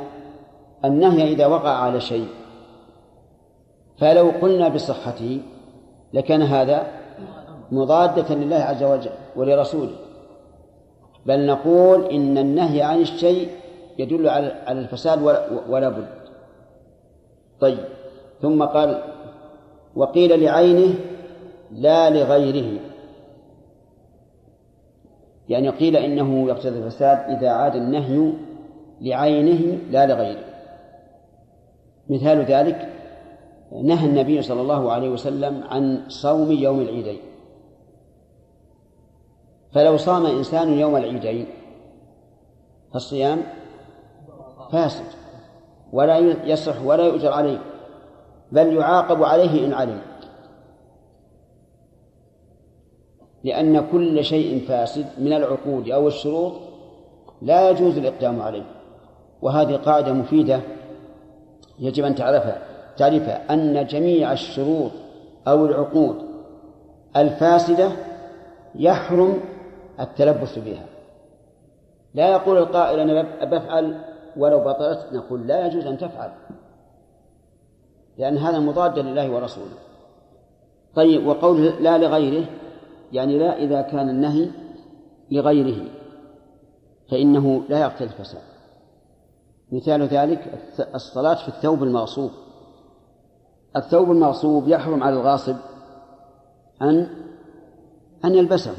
النهي إذا وقع على شيء فلو قلنا بصحته لكان هذا مضادة لله عز وجل ولرسوله. بل نقول إن النهي عن الشيء يدل على الفساد ولا بد. طيب. ثم قال وقيل لعينه لا لغيره. يعني قيل إنه يقتضي الفساد إذا عاد النهي لعينه لا لغيره. مثال ذلك نهى النبي صلى الله عليه وسلم عن صوم يوم العيدين. فلو صام إنسان يوم العيدين فالصيام فاسد ولا يصح ولا يؤجر عليه بل يعاقب عليه إن علم لأن كل شيء فاسد من العقود أو الشروط لا يجوز الإقدام عليه. وهذه قاعدة مفيدة يجب أن تعرفها تعرفها أن جميع الشروط أو العقود الفاسدة يحرم التلبس بها. لا يقول القائل أنا بفعل ولو بطلت نقول لا يجوز أن تفعل لأن هذا مضاد لله ورسوله. طيب وقوله لا لغيره يعني لا إذا كان النهي لغيره فإنه لا يقتل الفساد. مثال ذلك الصلاة في الثوب المغصوب. الثوب المغصوب يحرم على الغاصب أن أن يلبسه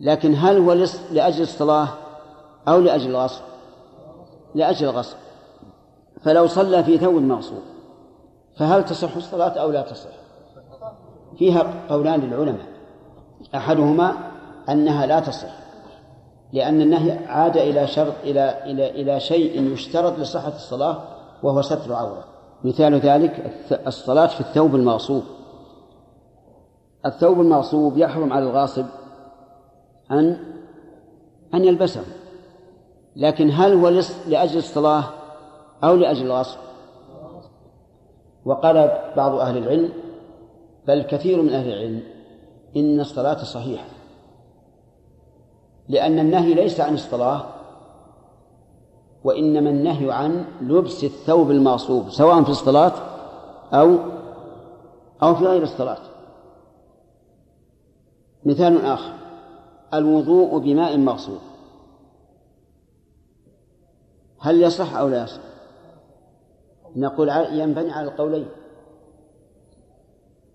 لكن هل هو لأجل الصلاة أو لأجل الغصب؟ لأجل الغصب. فلو صلى في ثوب مغصوب فهل تصح الصلاة أو لا تصح؟ فيها قولان للعلماء. أحدهما أنها لا تصح لأن النهي عاد إلى شرط إلى إلى إلى شيء يشترط لصحة الصلاة وهو ستر عورة مثال ذلك الصلاة في الثوب المغصوب. الثوب المغصوب يحرم على الغاصب أن أن يلبسه. لكن هل هو لأجل الصلاة أو لأجل الغصب وقال بعض أهل العلم بل كثير من أهل العلم إن الصلاة صحيحة لأن النهي ليس عن الصلاة وإنما النهي عن لبس الثوب المغصوب سواء في الصلاة أو أو في غير الصلاة. مثال آخر الوضوء بماء مغصوب هل يصح أو لا يصح؟ نقول ينبني على القولين.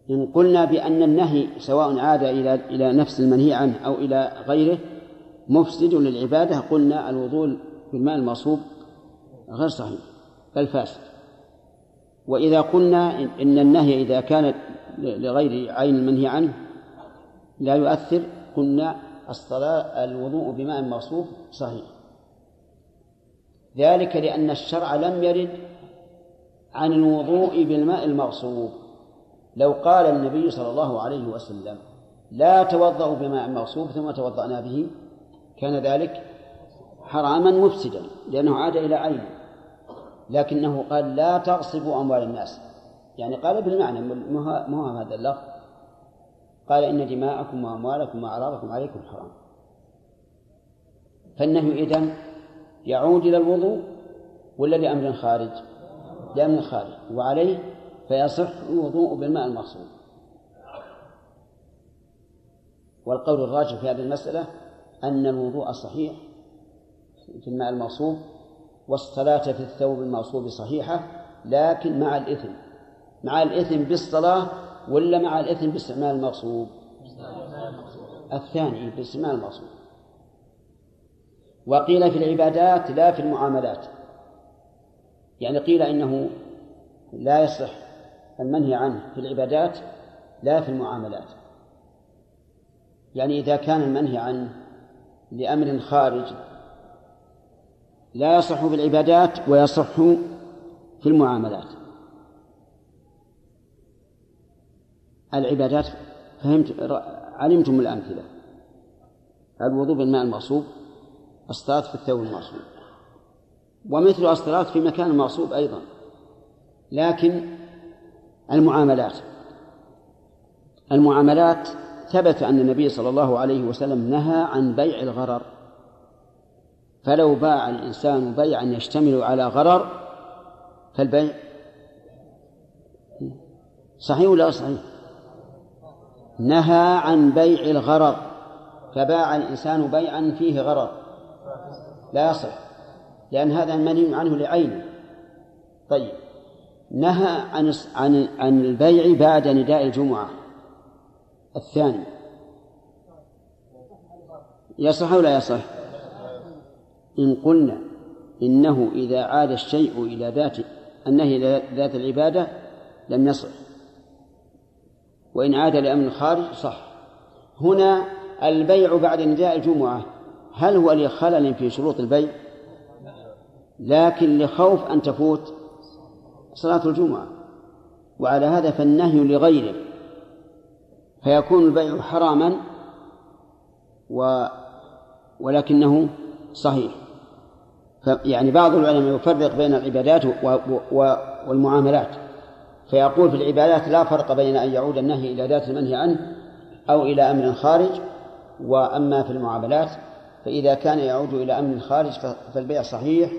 إن قلنا بأن النهي سواء عاد إلى إلى نفس المنهي عنه أو إلى غيره مفسد للعبادة قلنا الوضوء بالماء المصوب غير صحيح بل فاسد. وإذا قلنا إن النهي إذا كان لغير عين المنهي عنه لا يؤثر قلنا الصلاة الوضوء بماء مصوب صحيح. ذلك لأن الشرع لم يرد عن الوضوء بالماء المغصوب. لو قال النبي صلى الله عليه وسلم لا توضأوا بماء مغصوب ثم توضأنا به كان ذلك حراما مفسدا لأنه عاد إلى عينه لكنه قال لا تغصبوا أموال الناس. يعني قال بالمعنى مو هذا اللفظ؟ قال إن دماءكم وأموالكم وأعراضكم عليكم حرام. فالنهي إذن يعود إلى الوضوء ولا لأمر خارج؟ لأمر خارج. وعليه فيصح الوضوء بالماء المغصوب والقول الراجح في هذه المسألة أن الوضوء صحيح في الماء المغصوب والصلاة في الثوب المغصوب صحيحة لكن مع الإثم. مع الإثم بالصلاة ولا مع الإثم باستعمال المغصوب الثاني باستعمال المغصوب وقيل في العبادات لا في المعاملات. يعني قيل إنه لا يصح المنهي عنه في العبادات لا في المعاملات. يعني إذا كان المنهي عنه لأمر خارج لا يصح في العبادات ويصح في المعاملات. العبادات فهمت علمتم الأمثلة. الوضوء بالماء المغصوب. الصلاة في الثوب المغصوب ومثل الصلاة في مكان مغصوب أيضا. لكن المعاملات. المعاملات ثبت أن النبي صلى الله عليه وسلم نهى عن بيع الغرر. فلو باع الإنسان بيعا يشتمل على غرر فالبيع صحيح ولا صحيح؟ نهى عن بيع الغرر فباع الإنسان بيعا فيه غرر. لا يصح لأن هذا منهي عنه لعينه. طيب نهى عن عن عن البيع بعد نداء الجمعة. الثاني. يصح ولا يصح؟ إن قلنا إنه إذا عاد الشيء إلى ذات النهي إلى ذات العبادة لم يصح. وإن عاد لأمر خارج صح. هنا البيع بعد نداء الجمعة. هل هو لخلل في شروط البيع؟ لكن لخوف أن تفوت صلاة الجمعة. وعلى هذا فالنهي لغيره. فيكون البيع حراما و ولكنه صحيح. يعني بعض العلماء يفرق بين العبادات والمعاملات. فيقول في العبادات لا فرق بين أن يعود النهي إلى ذات المنهي عنه أو إلى أمر خارج وأما في المعاملات فإذا كان يعود إلى أمر خارج فالبيع صحيح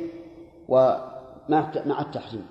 ومع مع التحريم.